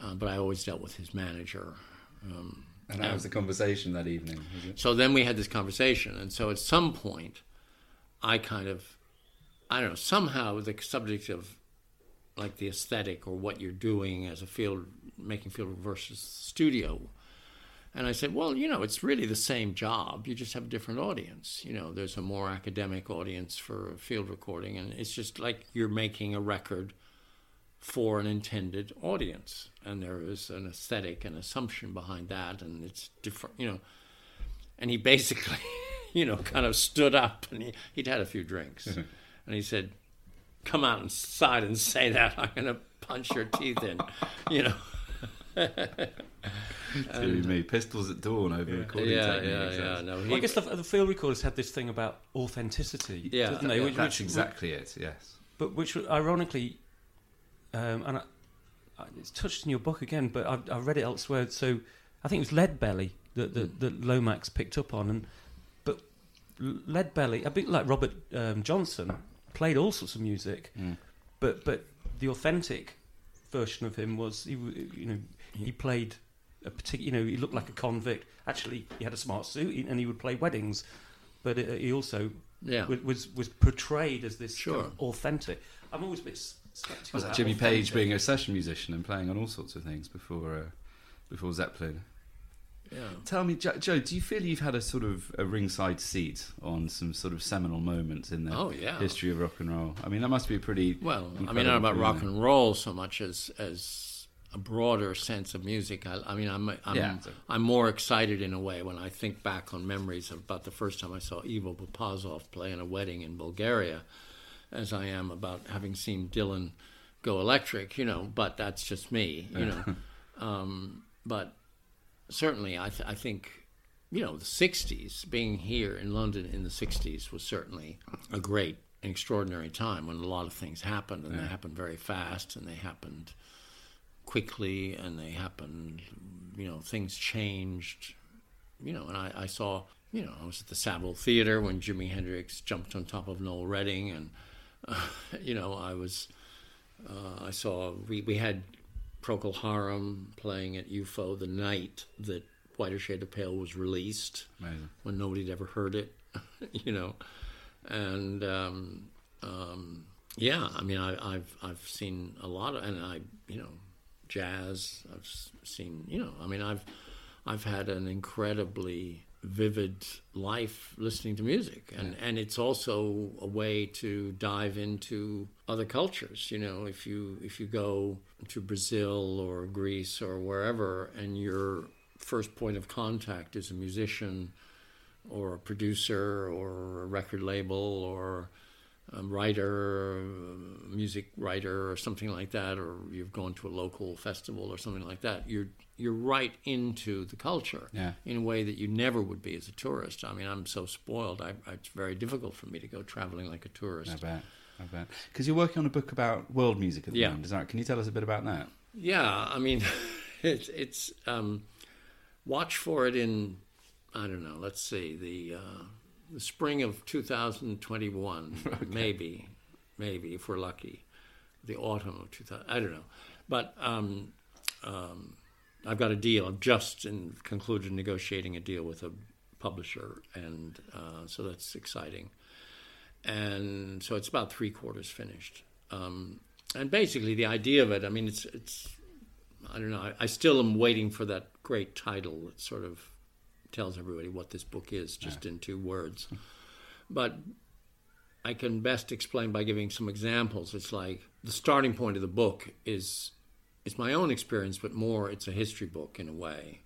Uh, but I always dealt with his manager. Um, And that was the conversation that evening, so then we had this conversation, and so at some point, I kind of, I don't know, somehow the subject of like the aesthetic or what you're doing as a field, making field versus studio. And I said, well, you know, it's really the same job. You just have a different audience. You know, there's a more academic audience for field recording, and it's just like you're making a record for an intended audience. And there is an aesthetic and assumption behind that, and it's different, you know. And he basically, [LAUGHS] you know, kind of stood up and he, he'd had a few drinks. Mm-hmm. and he said, Come out inside and say that. I'm going to punch your teeth in, [LAUGHS] you know. [LAUGHS] Dear me, pistols at dawn over recording yeah, techniques. yeah, yeah. No, he, Well, I guess the, the field recorders had this thing about authenticity, Yeah, didn't they? yeah. Which, That's which- exactly it. Yes. but which ironically, um, and I, I, it's touched in your book again, but I've, I've read it elsewhere. So I think it was Lead Belly that, that, that Lomax picked up on, and but Lead Belly, a bit like Robert um, Johnson, played all sorts of music, but but the authentic version of him was he, you know he played a particular you know he looked like a convict. Actually, he had a smart suit and he would play weddings, but uh, he also Yeah. was was portrayed as this Sure. kind of authentic. I'm always a bit. Was that Jimmy Page being a session musician and playing on all sorts of things before uh, before Zeppelin? yeah. Tell me, Jo- Joe, do you feel you've had a sort of a ringside seat on some sort of seminal moments in the Oh, yeah. history of rock and roll? I mean, that must be a pretty Well, I mean, not about rock and roll so much as as a broader sense of music. I, I mean, I'm I'm, Yeah. I'm more excited in a way when I think back on memories about the first time I saw Ivo Papasov play in a wedding in Bulgaria, as I am about having seen Dylan go electric. You know, but that's just me. You know, [LAUGHS] um, but certainly I, th- I think you know the 60s being here in london in the 60s was certainly a great and extraordinary time when a lot of things happened and they happened very fast and they happened quickly and they happened you know things changed you know and i, I saw you know i was at the saville theater when jimi hendrix jumped on top of noel redding and [SIGHS] you know i was uh, i saw we, we had Procol Harum playing at UFO the night that Whiter Shade of Pale was released, Amazing. when nobody had ever heard it, [LAUGHS] you know, and um, um, yeah, I mean, I, I've I've seen a lot of, and I you know, jazz. I've seen, you know, I mean, I've I've had an incredibly vivid life listening to music. And and it's also a way to dive into other cultures you know if you if you go to Brazil or Greece or wherever and your first point of contact is a musician or a producer or a record label or a writer, a music writer, or something like that, or you've gone to a local festival or something like that, you're you're right into the culture Yeah. in a way that you never would be as a tourist. I mean, I'm so spoiled. I, it's very difficult for me to go traveling like a tourist. I bet. I bet. Because you're working on a book about world music at the Yeah. moment. Is that? Can you tell us a bit about that? Yeah, I mean, [LAUGHS] it's it's um, watch for it in I don't know. Let's see the uh, the spring of 2021, [LAUGHS] maybe, maybe if we're lucky, the autumn of 2000. I don't know, but um, um, I've got a deal. I've just in, concluded negotiating a deal with a publisher, and uh, so that's exciting. And so it's about three quarters finished. Um, and basically, the idea of it, I mean, it's it's I don't know. I, I still am waiting for that great title that sort of tells everybody what this book is, just in two words. But I can best explain by giving some examples. It's like the starting point of the book is it's my own experience, but more it's a history book in a way.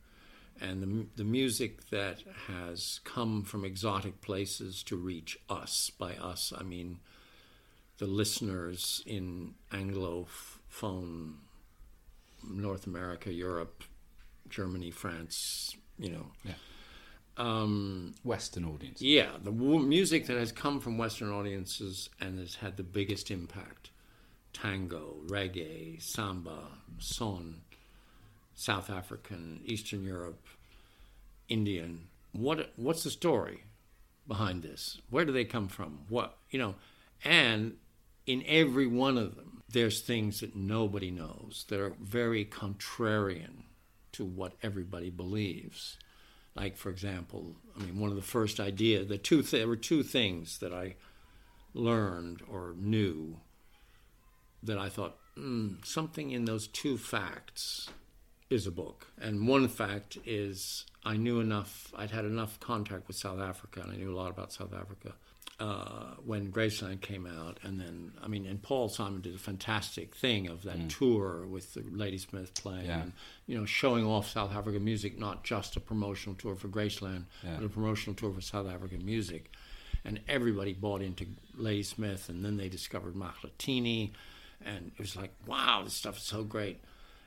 And the, the music that has come from exotic places to reach us, by us, I mean the listeners in Anglophone North America, Europe, Germany, France, you know. Yeah. Um, Western audience. yeah, the w- music that has come from Western audiences and has had the biggest impact tango, reggae, samba, son, South African, Eastern Europe, Indian. What what's the story behind this? Where do they come from? What you know? And in every one of them, there's things that nobody knows that are very contrarian to what everybody believes. Like, for example, I mean, one of the first idea, the two th- there were two things that I learned or knew that I thought mm, something in those two facts is a book. And one fact is I knew enough, I'd had enough contact with South Africa, and I knew a lot about South Africa uh, when Graceland came out. And then, I mean, and Paul Simon did a fantastic thing of that tour with the Ladysmith playing, Yeah. and, you know, showing off South African music, not just a promotional tour for Graceland, Yeah. but a promotional tour for South African music. And everybody bought into Ladysmith, and then they discovered Mahlathini, and it was like, wow, this stuff is so great.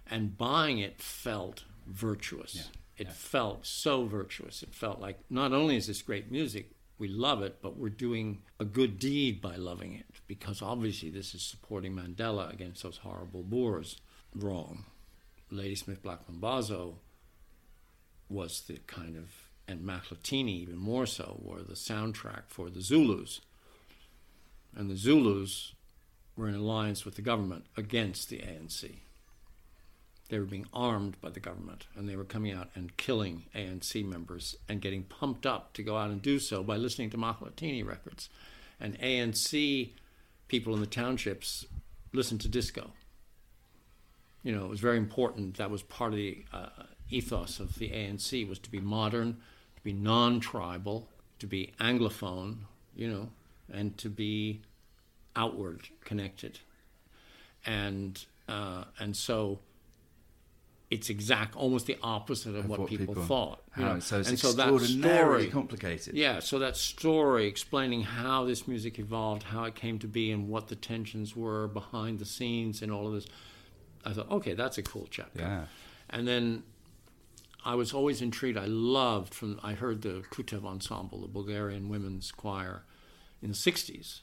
And buying it felt virtuous. It felt so virtuous. It felt like not only is this great music, we love it, but we're doing a good deed by loving it because obviously this is supporting Mandela against those horrible Boers. Wrong. Ladysmith Black Mambazo was the kind of, and Mahlathini even more so, were the soundtrack for the Zulus. And the Zulus were in alliance with the government against the ANC. They were being armed by the government, and they were coming out and killing ANC members and getting pumped up to go out and do so by listening to Mahlathini records. And ANC people in the townships listened to disco. You know, it was very important. That was part of the uh, ethos of the ANC was to be modern, to be non-tribal, to be anglophone. You know, and to be outward connected. And uh, and so it's exact, almost the opposite of, Of what, people, thought. you know. so it's and so that extraordinarily story, complicated. yeah, so that story explaining how this music evolved, how it came to be, and what the tensions were behind the scenes and all of this, I thought, okay, that's a cool chapter. Yeah. And then I was always intrigued. I loved from I heard the Kutev ensemble, the Bulgarian women's choir, in the '60s,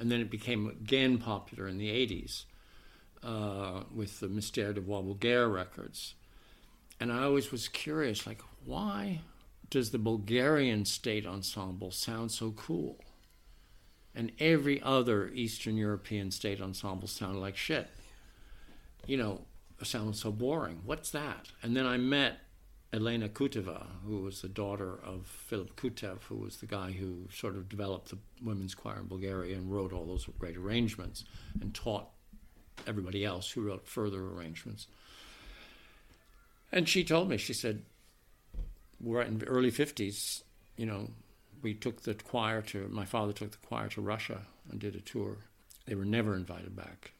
and then it became again popular in the '80s uh, with the Mystère de Bulgaire records. And I always was curious, like, why does the Bulgarian state ensemble sound so cool? And every other Eastern European state ensemble sounded like shit. You know, it sounds so boring. What's that? And then I met Elena Kuteva, who was the daughter of Philip Kutev, who was the guy who sort of developed the women's choir in Bulgaria and wrote all those great arrangements and taught everybody else who wrote further arrangements. And she told me, she said, we're in the early 50s, you know, we took the choir to, my father took the choir to Russia and did a tour. They were never invited back.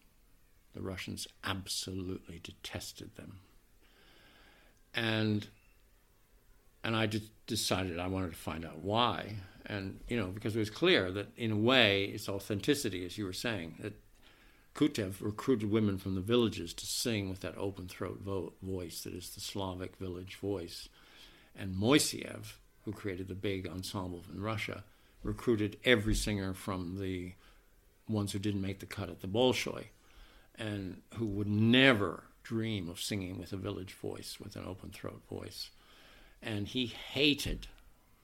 The Russians absolutely detested them. And and I just decided I wanted to find out why. And, you know, because it was clear that in a way, it's authenticity, as you were saying, that Kutev recruited women from the villages to sing with that open throat vo- voice that is the Slavic village voice. And Moiseev, who created the big ensemble in Russia, recruited every singer from the ones who didn't make the cut at the Bolshoi and who would never dream of singing with a village voice, with an open throat voice. And he hated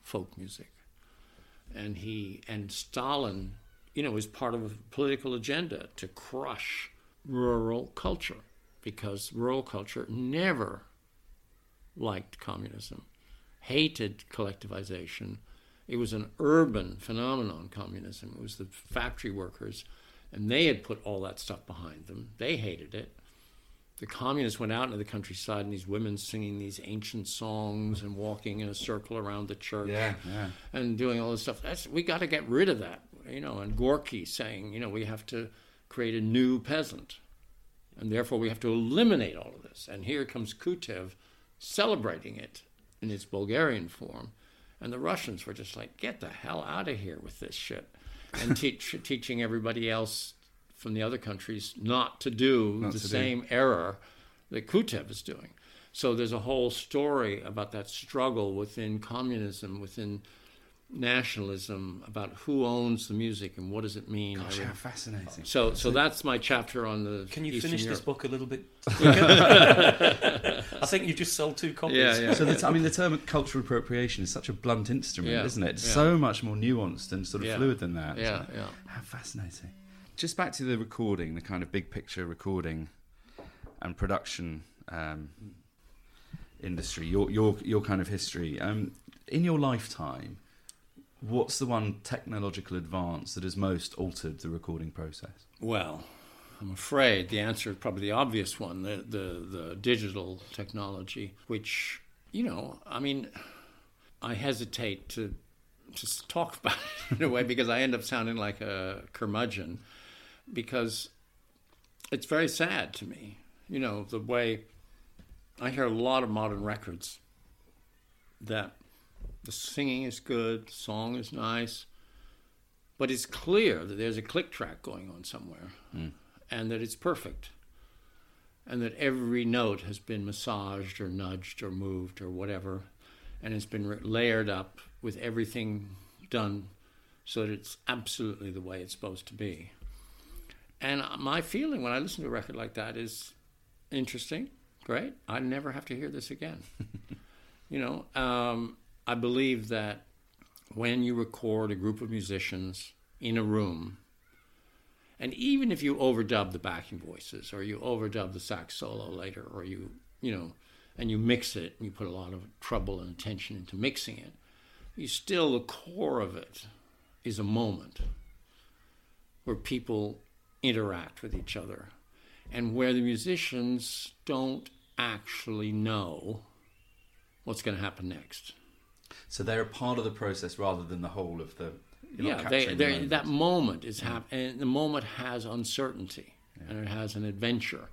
folk music. And he and Stalin, you know, was part of a political agenda to crush rural culture because rural culture never liked communism, hated collectivization. It was an urban phenomenon, communism. It was the factory workers, and they had put all that stuff behind them. They hated it. The communists went out into the countryside, and these women singing these ancient songs and walking in a circle around the church Yeah, yeah. and doing all this stuff. That's we got to get rid of that, you know. And Gorky saying, you know, we have to create a new peasant, and therefore we have to eliminate all of this. And here comes Kutev celebrating it in its Bulgarian form, and the Russians were just like, get the hell out of here with this shit, and [LAUGHS] teach, teaching everybody else from the other countries not to do Not the to do. same error that Kutev is doing. So there's a whole story about that struggle within communism, within nationalism, about who owns the music and what does it mean. Gosh, how fascinating. so, so that's my chapter on the. Can you Eastern finish this book a little bit? [LAUGHS] [LAUGHS] I think you just sold two copies. Yeah, yeah. So, the, I mean, the term cultural appropriation is such a blunt instrument, Yeah, isn't it? It's yeah. so much more nuanced and sort of Yeah. fluid than that. Yeah, yeah. How fascinating. Just back to the recording, the kind of big picture recording and production um, industry, your, your, your kind of history. Um, in your lifetime, what's the one technological advance that has most altered the recording process? Well, I'm afraid the answer is probably the obvious one the, the, the digital technology, which, you know, I mean, I hesitate to just talk [LAUGHS] about it in a way because I end up sounding like a curmudgeon because it's very sad to me, you know, the way I hear a lot of modern records that the singing is good, the song is nice, but it's clear that there's a click track going on somewhere hmm. and that it's perfect and that every note has been massaged or nudged or moved or whatever and it's been re- layered up with everything done so that it's absolutely the way it's supposed to be and my feeling when i listen to a record like that is interesting great. I never have to hear this again. [LAUGHS] You know um, i believe that when you record a group of musicians in a room and even if you overdub the backing voices or you overdub the sax solo later or you you know and you mix it and you put a lot of trouble and attention into mixing it you still the core of it is a moment where people interact with each other and where the musicians don't actually know what's going to happen next So they're a part of the process rather than the whole of the. yeah, they, the that moment is mm. happening, and the moment has uncertainty and it has an adventure.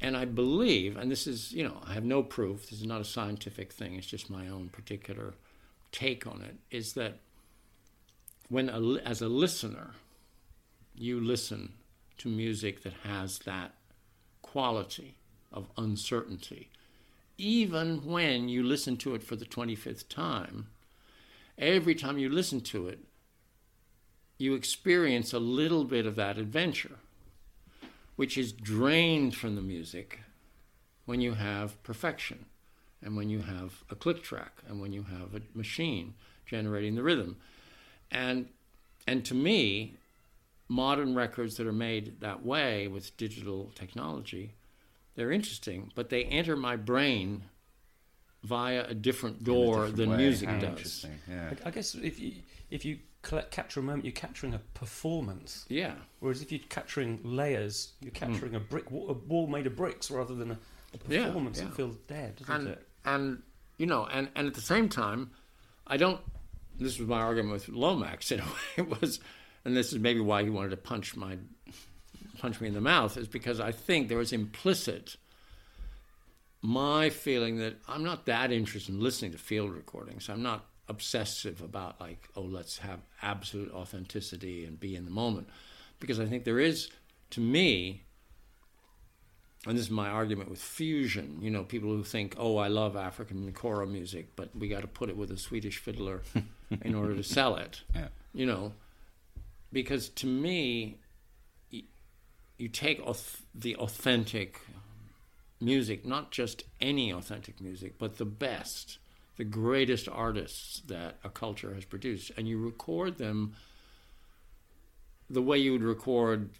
And I believe, and this is, you know, I have no proof, this is not a scientific thing, it's just my own particular take on it, is that when, a, as a listener, you listen to music that has that quality of uncertainty, even when you listen to it for the 25th time, every time you listen to it, you experience a little bit of that adventure, which is drained from the music when you have perfection and when you have a click track and when you have a machine generating the rhythm. And, and to me, modern records that are made that way with digital technology, they're interesting, but they enter my brain via a different In a door different than way. music How does. Yeah. I, I guess if you if you collect, capture a moment, you're capturing a performance. Yeah. Whereas if you're capturing layers, you're hmm. capturing a brick wa- a wall made of bricks rather than a, a Yeah, performance yeah. that feels dead, doesn't and it? and you know and and at the same time i don't this was my argument with lomax in a [LAUGHS] way it was and this is maybe why he wanted to punch my punch me in the mouth is because i think there was implicit my feeling that I'm not that interested in listening to field recordings. I'm not obsessive about like, oh, let's have absolute authenticity and be in the moment, because I think there is, to me, and this is my argument with fusion. You know, people who think, oh, I love African choral music, but we got to put it with a Swedish fiddler [LAUGHS] in order to sell it. Yeah. You know, because to me, you take the authentic um, music, not just any authentic music, but the best, the greatest artists that a culture has produced, and you record them the way you would record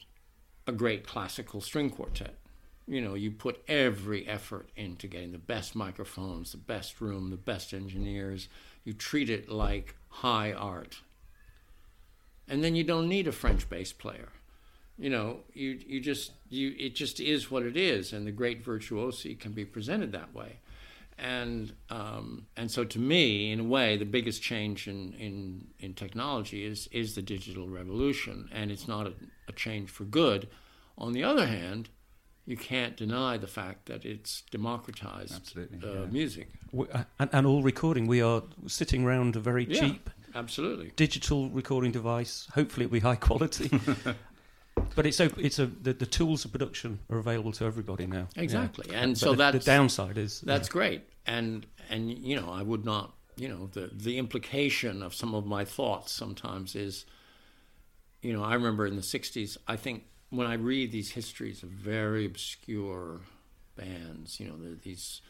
a great classical string quartet. You know, you put every effort into getting the best microphones, the best room, the best engineers. You treat it like high art. And then you don't need a French bass player. You know, you you just you it just is what it is, and the great virtuosi can be presented that way. And um, and so to me, in a way, the biggest change in, in, in technology is is the digital revolution, and it's not a, a change for good. On the other hand, you can't deny the fact that it's democratized uh, yeah. music. W- uh, And, and all recording, we are sitting around a very Yeah. cheap Absolutely. digital recording device. Hopefully, it'll be high quality. [LAUGHS] but it's op- it's a the, the tools of production are available to everybody now. Yeah. Exactly. And But so the, that's the downside is That's great, and and you know I would not you know the the implication of some of my thoughts sometimes is, you know I remember in the '60s I think when I read these histories of very obscure bands, you know the, these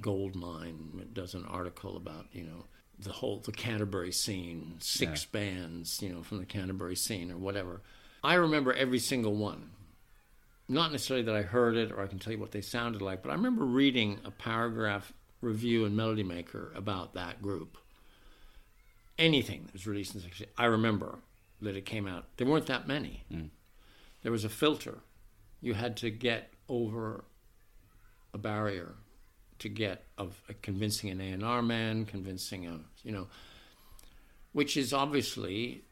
Goldmine does an article about you know the whole the Canterbury scene, six bands you know from the Canterbury scene or whatever. I remember every single one not necessarily that I heard it or I can tell you what they sounded like, but I remember reading a paragraph review in Melody Maker about that group. Anything that was released in the 60s, I remember that it came out. There weren't that many. Mm. There was a filter. You had to get over a barrier to get of uh, convincing an A&R man, convincing a, you know, which is obviously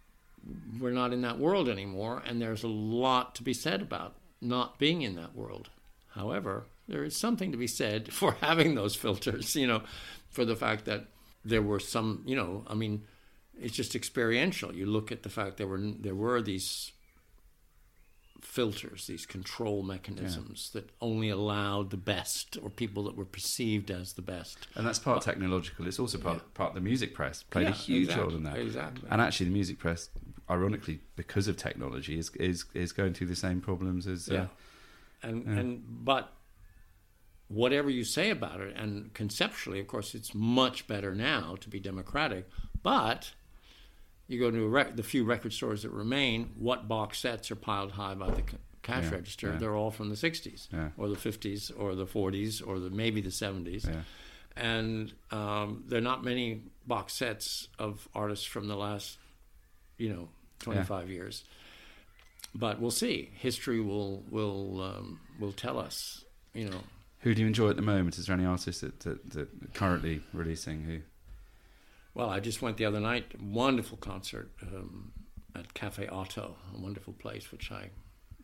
we're not in that world anymore, and there's a lot to be said about not being in that world. However, there is something to be said [LAUGHS] for having those filters, you know, for the fact that there were some, you know, I mean, it's just experiential. You look at the fact there were there were these filters, these control mechanisms that only allowed the best or people that were perceived as the best. And that's part technological. It's also part part of the music press played a huge exactly, role in that. exactly. And actually, the music press, ironically, because of technology, is is is going through the same problems as. Uh, Yeah. And and but whatever you say about it, and conceptually, of course, it's much better now to be democratic. But you go to a rec- the few record stores that remain. What box sets are piled high by the c- cash Yeah, register? yeah. They're all from the '60s, Yeah. or the '50s, or the '40s, or the maybe the '70s. Yeah. And um, there are not many box sets of artists from the last, you know, 25 years but we'll see. History will will um, will tell us. You know, Who do you enjoy at the moment? Is there any artist that, that, that currently releasing who? Well, I just went the other night. Wonderful concert um, at Cafe Oto, a wonderful place which I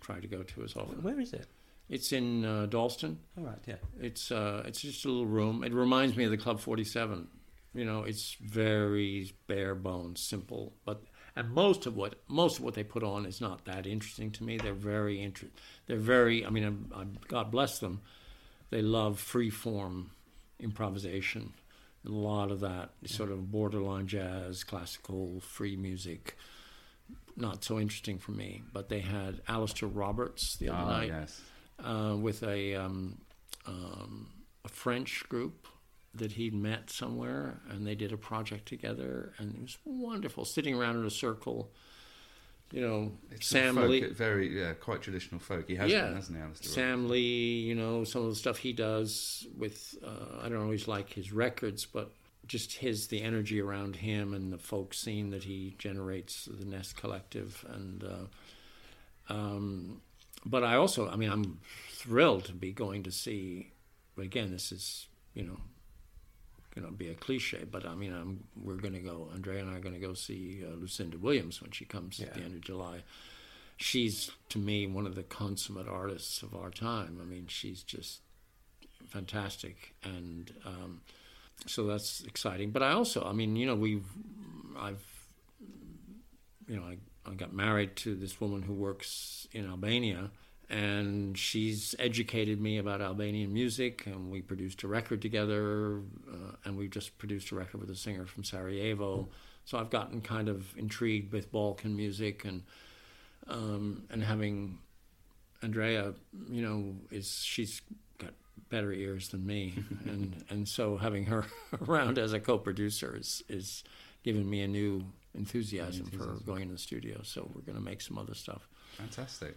try to go to as often. Where is it? It's in uh, Dalston. All right, yeah. It's uh, it's just a little room. It reminds me of the Club Forty Seven. You know, it's very bare bones, simple, but and most of what most of what they put on is not that interesting to me. They're very inter- They're very. I mean, I'm, I'm, God bless them. They love free form improvisation. A lot of that sort of borderline jazz, classical, free music. Not so interesting for me. But they had Alasdair Roberts the other Ah, night yes. uh, with a um, um, a French group that he'd met somewhere, and they did a project together, and it was wonderful. Sitting around in a circle, you know, It's Sam folk, Lee, very yeah, quite traditional folk. He has Yeah. been, hasn't he, Alasdair Sam Lee, you know, some of the stuff he does with uh, I don't always like his records, but just his the energy around him and the folk scene that he generates, the Nest Collective, and uh, um, but I also, I mean, I'm thrilled to be going to see. Again, this is you know going to be a cliche, but I mean, I'm, we're going to go. Andrea and I are going to go see uh, Lucinda Williams when she comes at the end of July she's to me one of the consummate artists of our time. I mean, she's just fantastic, and um, so that's exciting. But I also, I mean, you know, we've, I've, you know, I, I got married to this woman who works in Albania, and she's educated me about Albanian music, and we produced a record together, uh, and we just produced a record with a singer from Sarajevo. So I've gotten kind of intrigued with Balkan music, and um, and having Andrea, you know, is she's got better ears than me, [LAUGHS] and and so having her [LAUGHS] around as a co-producer is is giving me a new enthusiasm, for going in the studio. So we're going to make some other stuff. Fantastic.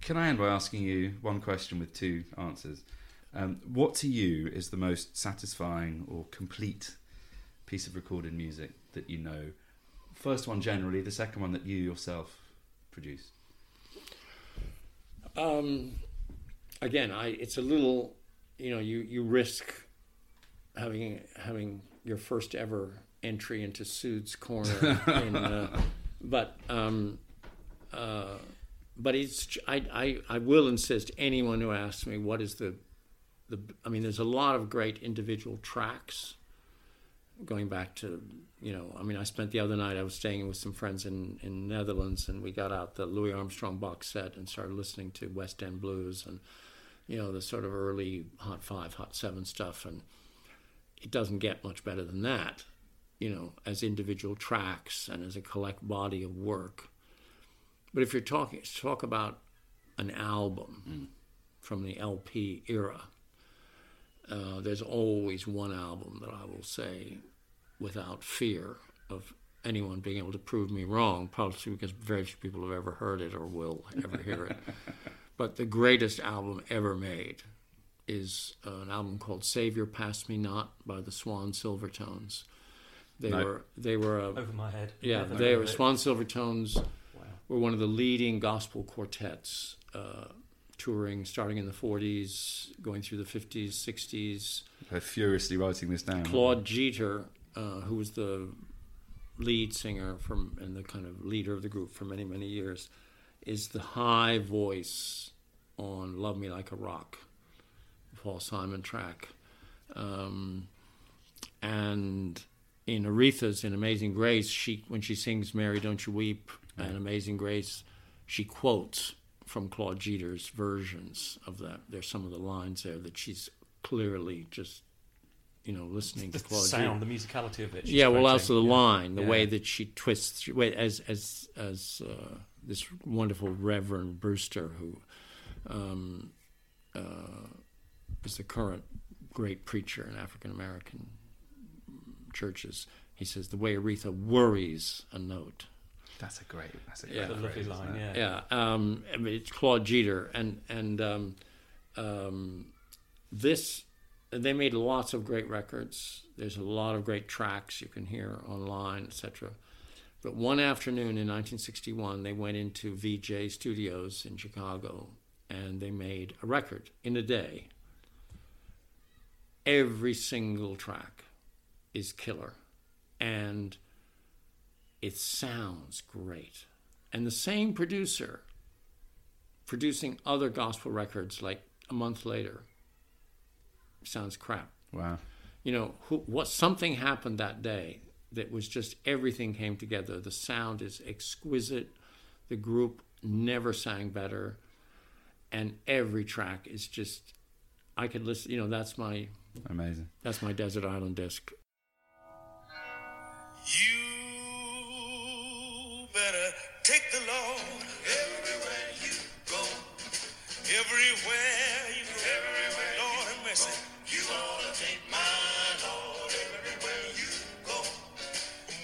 Can I end by asking you one question with two answers? Um, what to you is the most satisfying or complete piece of recorded music that you know? First one generally, the second one that you yourself produce. Um, again, I it's a little, you know, you you risk having having your first ever entry into Sood's corner, [LAUGHS] in, uh, but um, uh, but it's I, I I will insist anyone who asks me what is the the I mean, there's a lot of great individual tracks going back to you know i mean i spent the other night i was staying with some friends in in netherlands and we got out the louis armstrong box set and started listening to west end blues and you know the sort of early hot five hot seven stuff and it doesn't get much better than that you know as individual tracks and as a collect body of work but if you're talking talk about an album from the lp era uh, there's always one album that I will say without fear of anyone being able to prove me wrong, probably because very few people have ever heard it or will ever hear it. [LAUGHS] But the greatest album ever made is uh, an album called "Savior Pass Me Not" by the Swan Silvertones. They No. were they were a Over my head. yeah, Never they were. Swan Silvertones. Were one of the leading gospel quartets, uh, touring starting in the 40s, going through the 50s, 60s. They're furiously writing this down. Claude Jeter, uh, who was the lead singer from and the kind of leader of the group for many many years, is the high voice on "Love Me Like a Rock," the Paul Simon track, um, and in Aretha's in Amazing Grace, she when she sings "Mary, Don't You Weep" and Amazing Grace, she quotes from Claude Jeter's versions of that. There's some of the lines there that she's clearly just, you know, listening to Just the Claude Jeter. sound, the musicality of it. Yeah, well, quoting. also the Yeah. line, the Yeah. way that she twists, wait, as as as uh, this wonderful Reverend Brewster, who um, uh, is the current great preacher in African American churches. He says the way Aretha worries a note. That's a great. That's a great. Yeah. A lovely line, yeah. Yeah, um, I mean, it's Claude Jeter, and and um, um, this they made lots of great records. There's a lot of great tracks you can hear online, etc. But one afternoon in 1961, they went into Vee-Jay Studios in Chicago, and they made a record in a day. Every single track is killer, and it sounds great. And the same producer producing other gospel records like a month later sounds crap. Wow. You know, who, what something happened that day that was just everything came together. The sound is exquisite. The group never sang better, and every track is just. I could listen. You know, that's my Amazing. that's my desert island disc. You Everywhere you go. Everywhere Lord have mercy. You ought to take my Lord everywhere you go.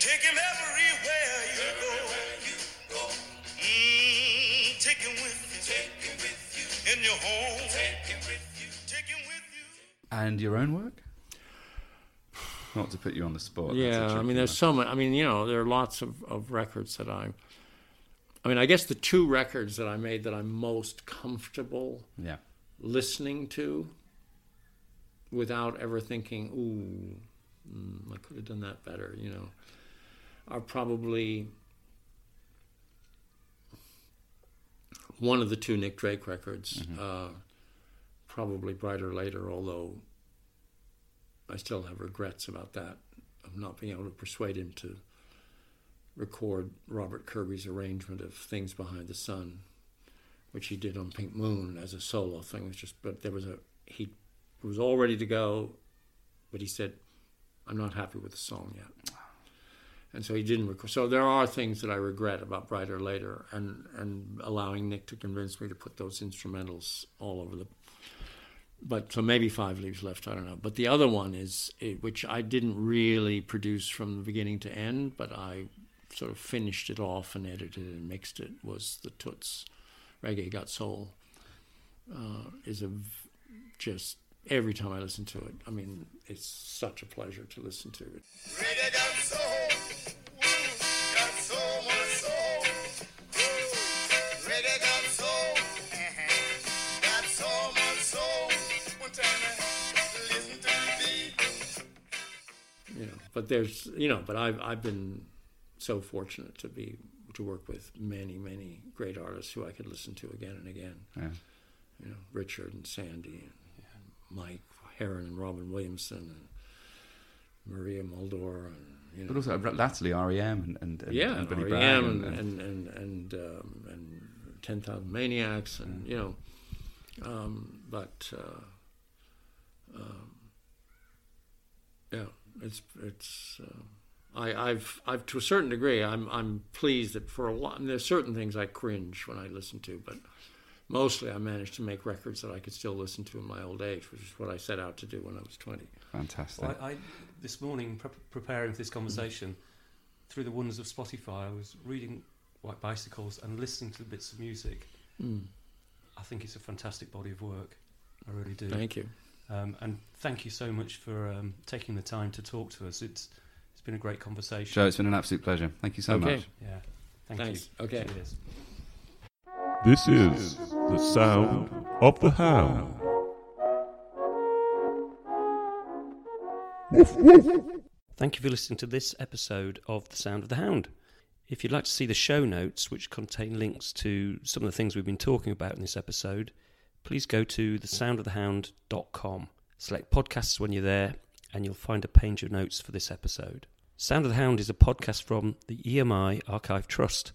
Take him everywhere you go. Everywhere you go. Mm, take him with you. Take him with you. In your home. Take him with you. Take him with you. And your own work? [SIGHS] Not to put you on the spot. Yeah, I mean, there's one. so much. I mean, you know, there are lots of, of records that I. I mean, I guess the two records that I made that I'm most comfortable Yeah. listening to without ever thinking, ooh, mm, I could have done that better, you know, are probably one of the two Nick Drake records, uh, probably Bryter Layter, although I still have regrets about that of not being able to persuade him to record Robert Kirby's arrangement of Things Behind the Sun, which he did on Pink Moon as a solo thing. It was just, but there was a he was all ready to go, but he said, "I'm not happy with the song yet." And so he didn't record. So there are things that I regret about Bryter Layter, and and allowing Nick to convince me to put those instrumentals all over the but so maybe five leaves left. I don't know. But the other one is it, which I didn't really produce from the beginning to end, but I sort of finished it off and edited and mixed it. Was the Toots Reggae Got Soul? Uh, is a v- just every time I listen to it. I mean, it's such a pleasure to listen to it. Reggae got soul, Ooh, got so much soul. Reggae got soul, uh-huh. [LAUGHS] got so much soul. One time I listen to the beat. you know but there's you know but i've i've been so fortunate to be to work with many many great artists who i could listen to again and again. Yeah. you know richard and sandy and mike heron and robin williamson and maria muldaur and you know. But also latterly REM and, and, and, yeah and Billy REM and and and and, um, and ten thousand maniacs and you know um, but uh, um, yeah it's it's uh, I, I've I've to a certain degree I'm I'm pleased that for a lot and there's certain things I cringe when I listen to but mostly I managed to make records that I could still listen to in my old age which is what I set out to do when I was 20 fantastic. Well, I, I, this morning, pre- preparing for this conversation, through the wonders of Spotify, I was reading White Bicycles and listening to the bits of music. I think it's a fantastic body of work. I really do. thank you Um, and thank you so much for um, taking the time to talk to us. It's it's been a great conversation. Joe, it's been an absolute pleasure. Thank you so Okay. much. Yeah. Thank Thanks. you. Okay. Cheers. This is the sound of the hound. Thank you for listening to this episode of The Sound of the Hound. If you'd like to see the show notes, which contain links to some of the things we've been talking about in this episode, please go to thesoundofthehound.com. Select podcasts when you're there, and you'll find a page of notes for this episode. Sound of the Hound is a podcast from the EMI Archive Trust.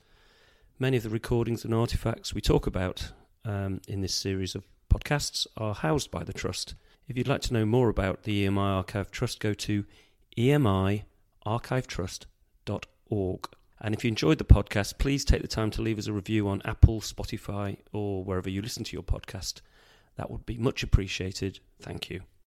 Many of the recordings and artifacts we talk about um, in this series of podcasts are housed by the Trust. If you'd like to know more about the EMI Archive Trust, go to emiarchivetrust.org. And if you enjoyed the podcast, please take the time to leave us a review on Apple, Spotify, or wherever you listen to your podcast. That would be much appreciated. Thank you.